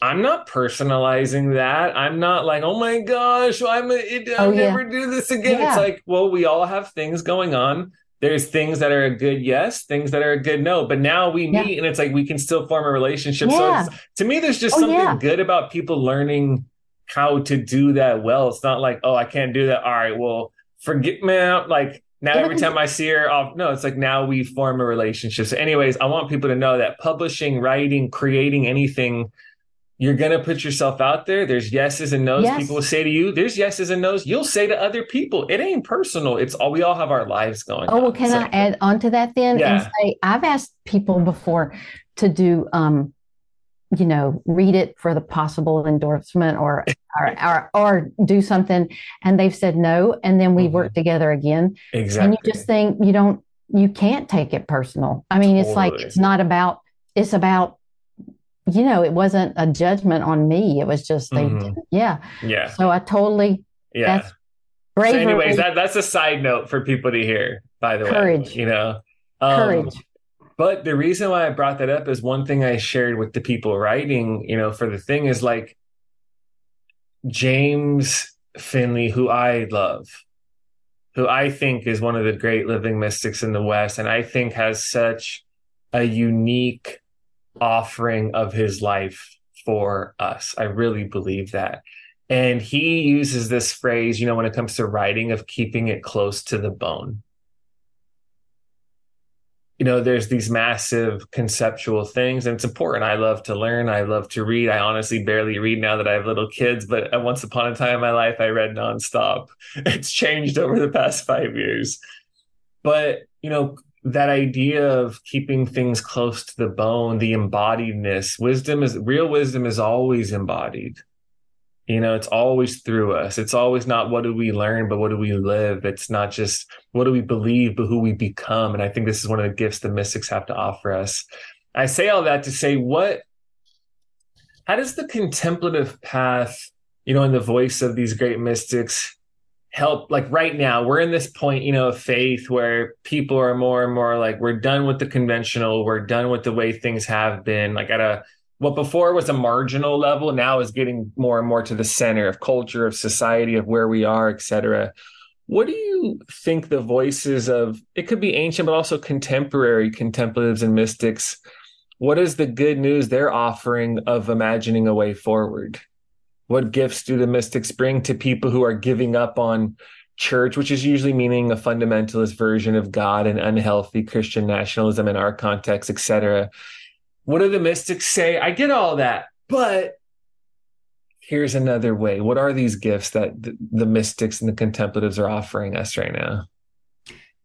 I'm not personalizing that. I'm not like, oh my gosh, I'm a, I'll oh, yeah. never do this again. Yeah. It's like, well, we all have things going on. There's things that are a good yes, things that are a good no. But now we meet and it's like we can still form a relationship. So to me, there's just oh, something good about people learning how to do that well. It's not like, oh, I can't do that. All right, well, forget me out. Like, now every time I see her off, no, it's like now we form a relationship. So, anyways, I want people to know that publishing, writing, creating anything, you're gonna put yourself out there. There's yeses and nos. Yes. People will say to you, there's yeses and nos. You'll say to other people. It ain't personal. It's all we all have our lives going. Oh, well, on. can So- I add on to that then and say I've asked people before to do um, you know, read it for the possible endorsement or or or, or do something and they've said no and then we Mhm. work together again Exactly. and you just think you don't you can't take it personal. I mean, it's like it's not about it's about you know, it wasn't a judgment on me. It was just they Mhm. didn't- yeah. yeah. So I totally Yeah. that's So, anyways, that that's a side note for people to hear. By the Courage. way, you know, Um, courage. But the reason why I brought that up is one thing I shared with the people writing, you know, for the thing is like James Finley, who I love, who I think is one of the great living mystics in the West, and I think has such a unique offering of his life for us. I really believe that. And he uses this phrase, you know, when it comes to writing, of keeping it close to the bone you know, there's these massive conceptual things, and it's important. I love to learn. I love to read. I honestly barely read now that I have little kids, but uh, once upon a time in my life, I read nonstop. It's changed over the past five years. But, you know, that idea of keeping things close to the bone, the embodiedness, wisdom is real wisdom is always embodied. You know, it's always through us. It's always not what do we learn, but what do we live? It's not just what do we believe, but who we become. And I think this is one of the gifts the mystics have to offer us. I say all that to say, what, how does the contemplative path, you know, in the voice of these great mystics help? Like right now, we're in this point, you know, of faith where people are more and more like, we're done with the conventional, we're done with the way things have been, like at a, what before was a marginal level now is getting more and more to the center of culture of society of where we are et cetera. What do you think the voices of it could be ancient but also contemporary contemplatives and mystics what is the good news they're offering of imagining a way forward? What gifts do the mystics bring to people who are giving up on church which is usually meaning a fundamentalist version of god and unhealthy christian nationalism in our context etc what do the mystics say? I get all that, but here's another way. What are these gifts that the, the mystics and the contemplatives are offering us right now?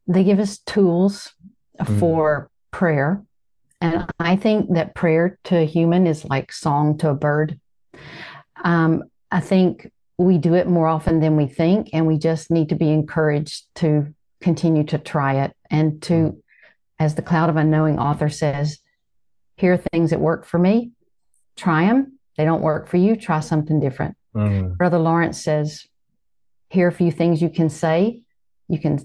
they give us tools Mm. for prayer. And I think that prayer to a human is like song to a bird. Um, I think we do it more often than we think, and we just need to be encouraged to continue to try it and to, Mm. as the Cloud of Unknowing author says, here are things that work for me, try them. They don't work for you, try something different. Mm. Brother Lawrence says, here are a few things you can say. You can,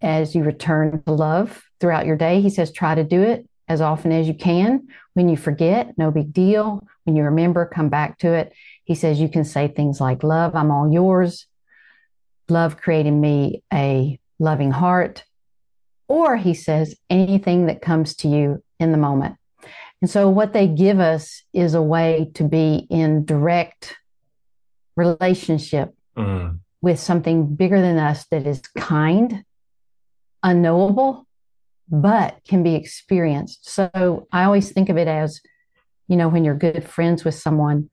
as you return to love throughout your day, he says, try to do it as often as you can. When you forget, no big deal. When you remember, come back to it. He says, you can say things like, Love, I'm all yours. Love created me a loving heart. Or he says, anything that comes to you in the moment. And so, what they give us is a way to be in direct relationship Mm. with something bigger than us that is kind, unknowable, but can be experienced. So, I always think of it as, you know, when you're good friends with someone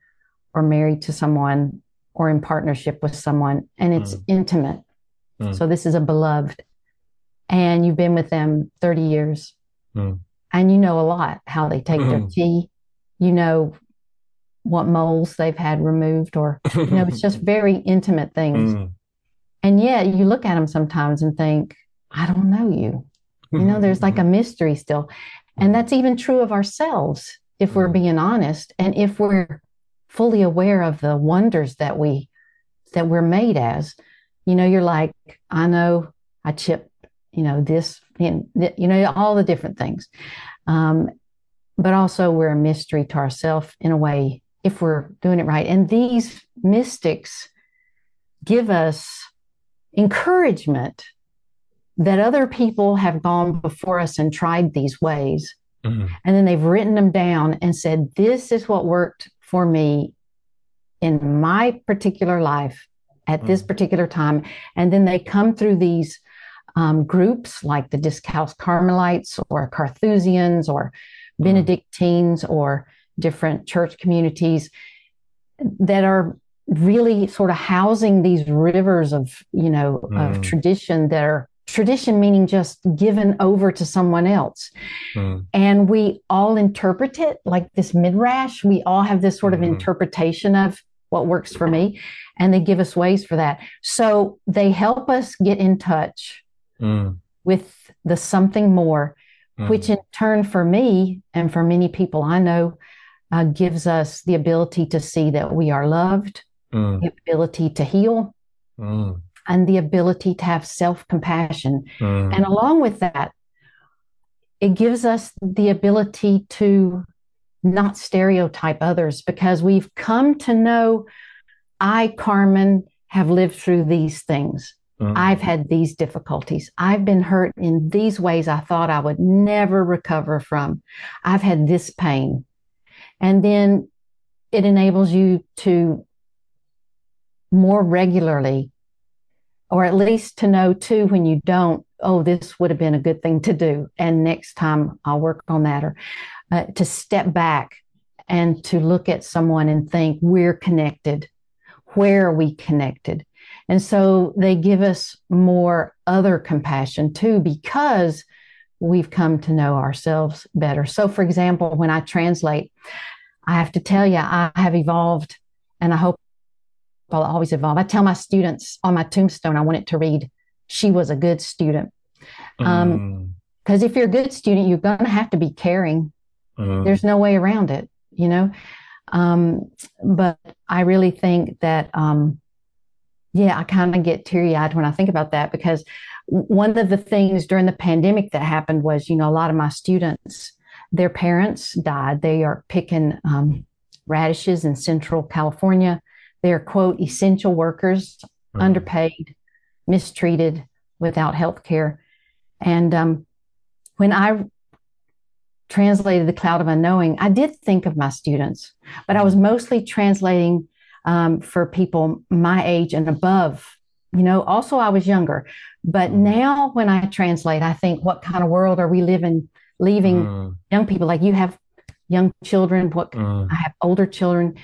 or married to someone or in partnership with someone and it's Mm. intimate. Mm. So, this is a beloved, and you've been with them 30 years Mm. And you know a lot how they take their Mhm. tea, you know what moles they've had removed, or, you know, it's just very intimate things. Mm. And yet you look at them sometimes and think, I don't know you. You know, there's like a mystery still. And that's even true of ourselves if we're Mhm. being honest and if we're fully aware of the wonders that we that we're made as. You know, you're like, I know I chip, you know, this and you know, all the different things. Um, but also we're a mystery to ourselves in a way if we're doing it right. And these mystics give us encouragement that other people have gone before us and tried these ways. Mm. And then they've written them down and said, This is what worked for me in my particular life at this Mm. particular time. And then they come through these um, groups like the Discalced Carmelites or Carthusians or Benedictines or different church communities that are really sort of housing these rivers of you know Mm. of tradition that are tradition meaning just given over to someone else Mm. and we all interpret it like this midrash we all have this sort of Mhm. interpretation of what works for me and they give us ways for that so they help us get in touch Mm. with the something more Mm. which in turn for me and for many people i know uh, gives us the ability to see that we are loved Mm. the ability to heal Mm. and the ability to have self-compassion Mm. and along with that, it gives us the ability to not stereotype others because we've come to know I, Carmen, have lived through these things. Mm. I've had these difficulties. I've been hurt in these ways I thought I would never recover from. I've had this pain. And then it enables you to more regularly, or at least to know too when you don't, oh, this would have been a good thing to do. And next time I'll work on that, or uh, to step back and to look at someone and think, we're connected. Where are we connected? And so they give us more other compassion too, because we've come to know ourselves better. So, for example, when I translate, I have to tell you, I have evolved and I hope I'll always evolve. I tell my students on my tombstone, I want it to read, she was a good student. Um, Mm. Because if you're a good student, you're going to have to be caring. Mm. There's no way around it, you know? Um, but I really think that, um, yeah, I kind of get teary eyed when I think about that because one of the things during the pandemic that happened was, you know, a lot of my students, their parents died. They are picking um, radishes in Central California. They're, quote, essential workers, Mm. underpaid, mistreated, without health care. And um, when I translated The Cloud of Unknowing, I did think of my students, but I was mostly translating um, for people my age and above. You know, also I was younger, but Mm. now when I translate, I think, what kind of world are we living, leaving Mm. young people? Like you have young children, what Mm. I have older children.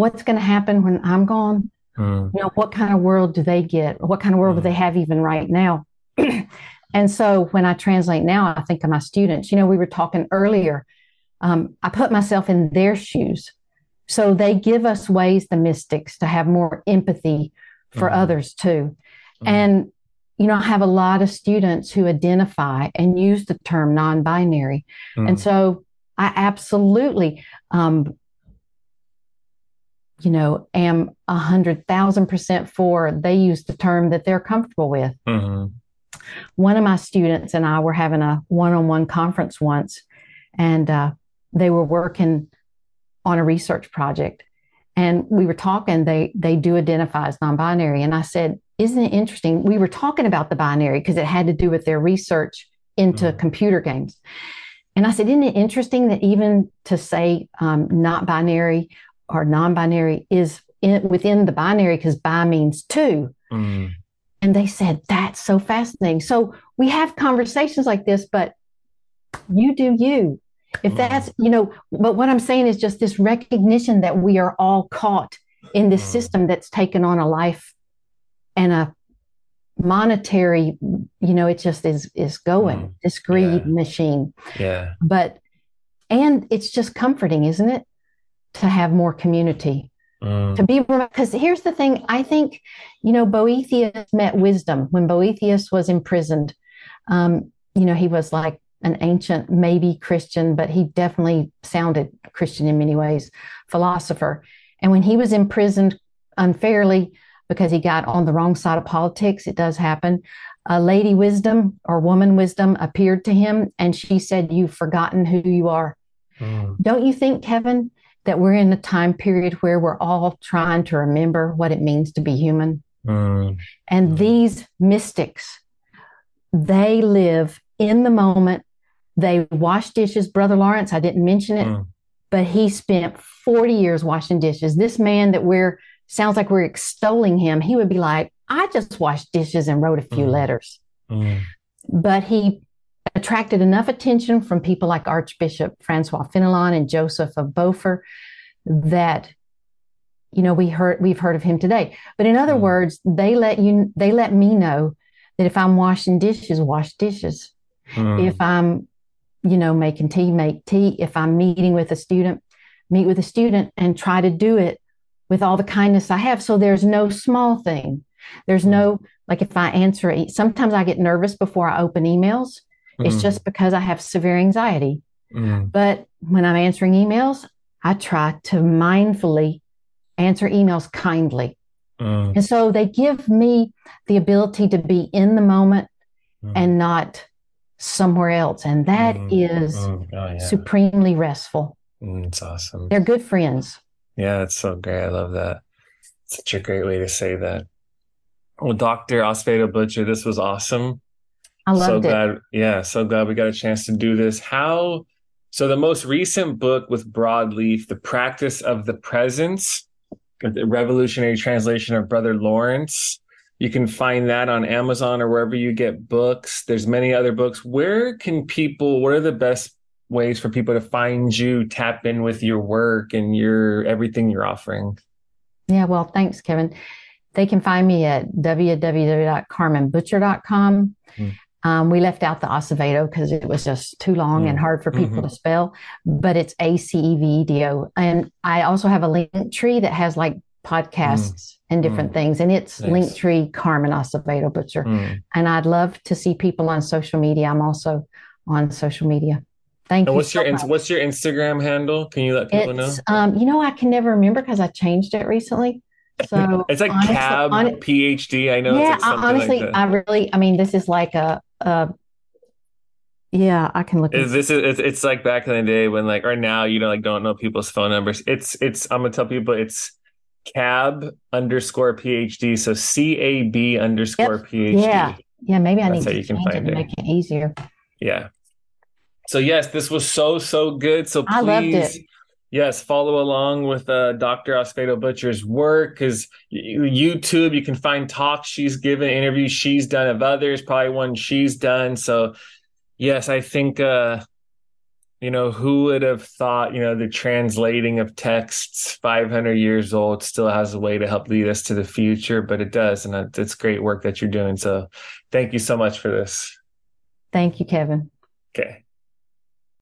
What's going to happen when I'm gone? Mm. you know what kind of world do they get what kind of world do they have even right now and so when i translate now i think of my students you know we were talking earlier um, i put myself in their shoes so they give us ways the mystics to have more empathy for Mhm. others too Mm. and you know i have a lot of students who identify and use the term non-binary Mm. and so I absolutely, um, you know, am a hundred thousand percent for they use the term that they're comfortable with. Mhm. One of my students and I were having a one-on-one conference once, and uh, they were working on a research project, and we were talking. They they do identify as non-binary, and I said, "Isn't it interesting?" We were talking about the binary because it had to do with their research into Mhm. computer games. And I said, isn't it interesting that even to say um, not binary or non binary is in, within the binary because bi means two? Mm. And they said, that's so fascinating. So we have conversations like this, but you do you. If that's, you know, but what I'm saying is just this recognition that we are all caught in this Mm. system that's taken on a life and a monetary, you know, it just is is going, Mm. this greed Yeah. machine Yeah. but and it's just comforting isn't it to have more community Mm. to be because here's the thing i think you know boethius met wisdom when boethius was imprisoned um, you know he was like an ancient maybe christian but he definitely sounded christian in many ways philosopher and when he was imprisoned unfairly because he got on the wrong side of politics it does happen a lady wisdom or woman wisdom appeared to him and she said you've forgotten who you are Mm. don't you think, Kevin, that we're in a time period where we're all trying to remember what it means to be human? Mm. And Mm. these mystics, they live in the moment. They wash dishes. Brother Lawrence, I didn't mention it, Mm. but he spent 40 years washing dishes. This man that we're, sounds like we're extolling him, he would be like, I just washed dishes and wrote a few Mm. letters. Mm. But he attracted enough attention from people like Archbishop Francois Fenelon and Joseph of Beaufort that you know we heard we've heard of him today. But in other Mm. words, they let you they let me know that if I'm washing dishes, wash dishes. Mm. If I'm, you know, making tea, make tea. If I'm meeting with a student, meet with a student and try to do it with all the kindness I have. So there's no small thing. There's no like if I answer sometimes I get nervous before I open emails. It's Mm. just because I have severe anxiety. Mm. But when I'm answering emails, I try to mindfully answer emails kindly. Mm. And so they give me the ability to be in the moment Mm. and not somewhere else. And that Mm. is Mm. Oh, yeah. supremely restful. Mm, it's awesome. They're good friends. Yeah, that's so great. I love that. Such a great way to say that. Well, Dr. Acevedo Butcher, this was awesome. I So loved it. glad, yeah, so glad we got a chance to do this. How, so the most recent book with Broadleaf, The Practice of the Presence, the revolutionary translation of Brother Lawrence. You can find that on Amazon or wherever you get books. There's many other books. Where can people, what are the best ways for people to find you, tap in with your work and your everything you're offering? Yeah, well, thanks, Kevin. They can find me at www.carmenbutcher.com. Hmm. Um, we left out the Acevedo because it was just too long and Mm. hard for people Mhm. to spell, but it's A C E V E D O. And I also have a link tree that has like podcasts and different Mm. things, and it's Nice. link tree Carmen Acevedo Butcher. Mm. And I'd love to see people on social media. I'm also on social media. Thank And you. what's your so ins- much. what's your Instagram handle? Can you let people know? Um, you know, I can never remember because I changed it recently. So It's like honestly- cab hon- PhD. I know yeah, it's like honestly, like I really, I mean, this is like a, a yeah, I can look. Is this is it's, it's like back in the day when like or now you don't like don't know people's phone numbers. It's it's I'm gonna tell people it's cab underscore PhD. So C A B underscore PhD. Yeah. yeah, maybe I That's need to you can change it it. make it easier. Yeah. So yes, this was so so good. So I loved please, it. yes, follow along with uh, Dr. Acevedo Butcher's work because YouTube you can find talks she's given, interviews she's done of others, probably one she's done. So yes, I think uh, you know who would have thought you know the translating of texts 500 years old still has a way to help lead us to the future, but it does, and it's great work that you're doing. So thank you so much for this. Thank you, Kevin. Okay.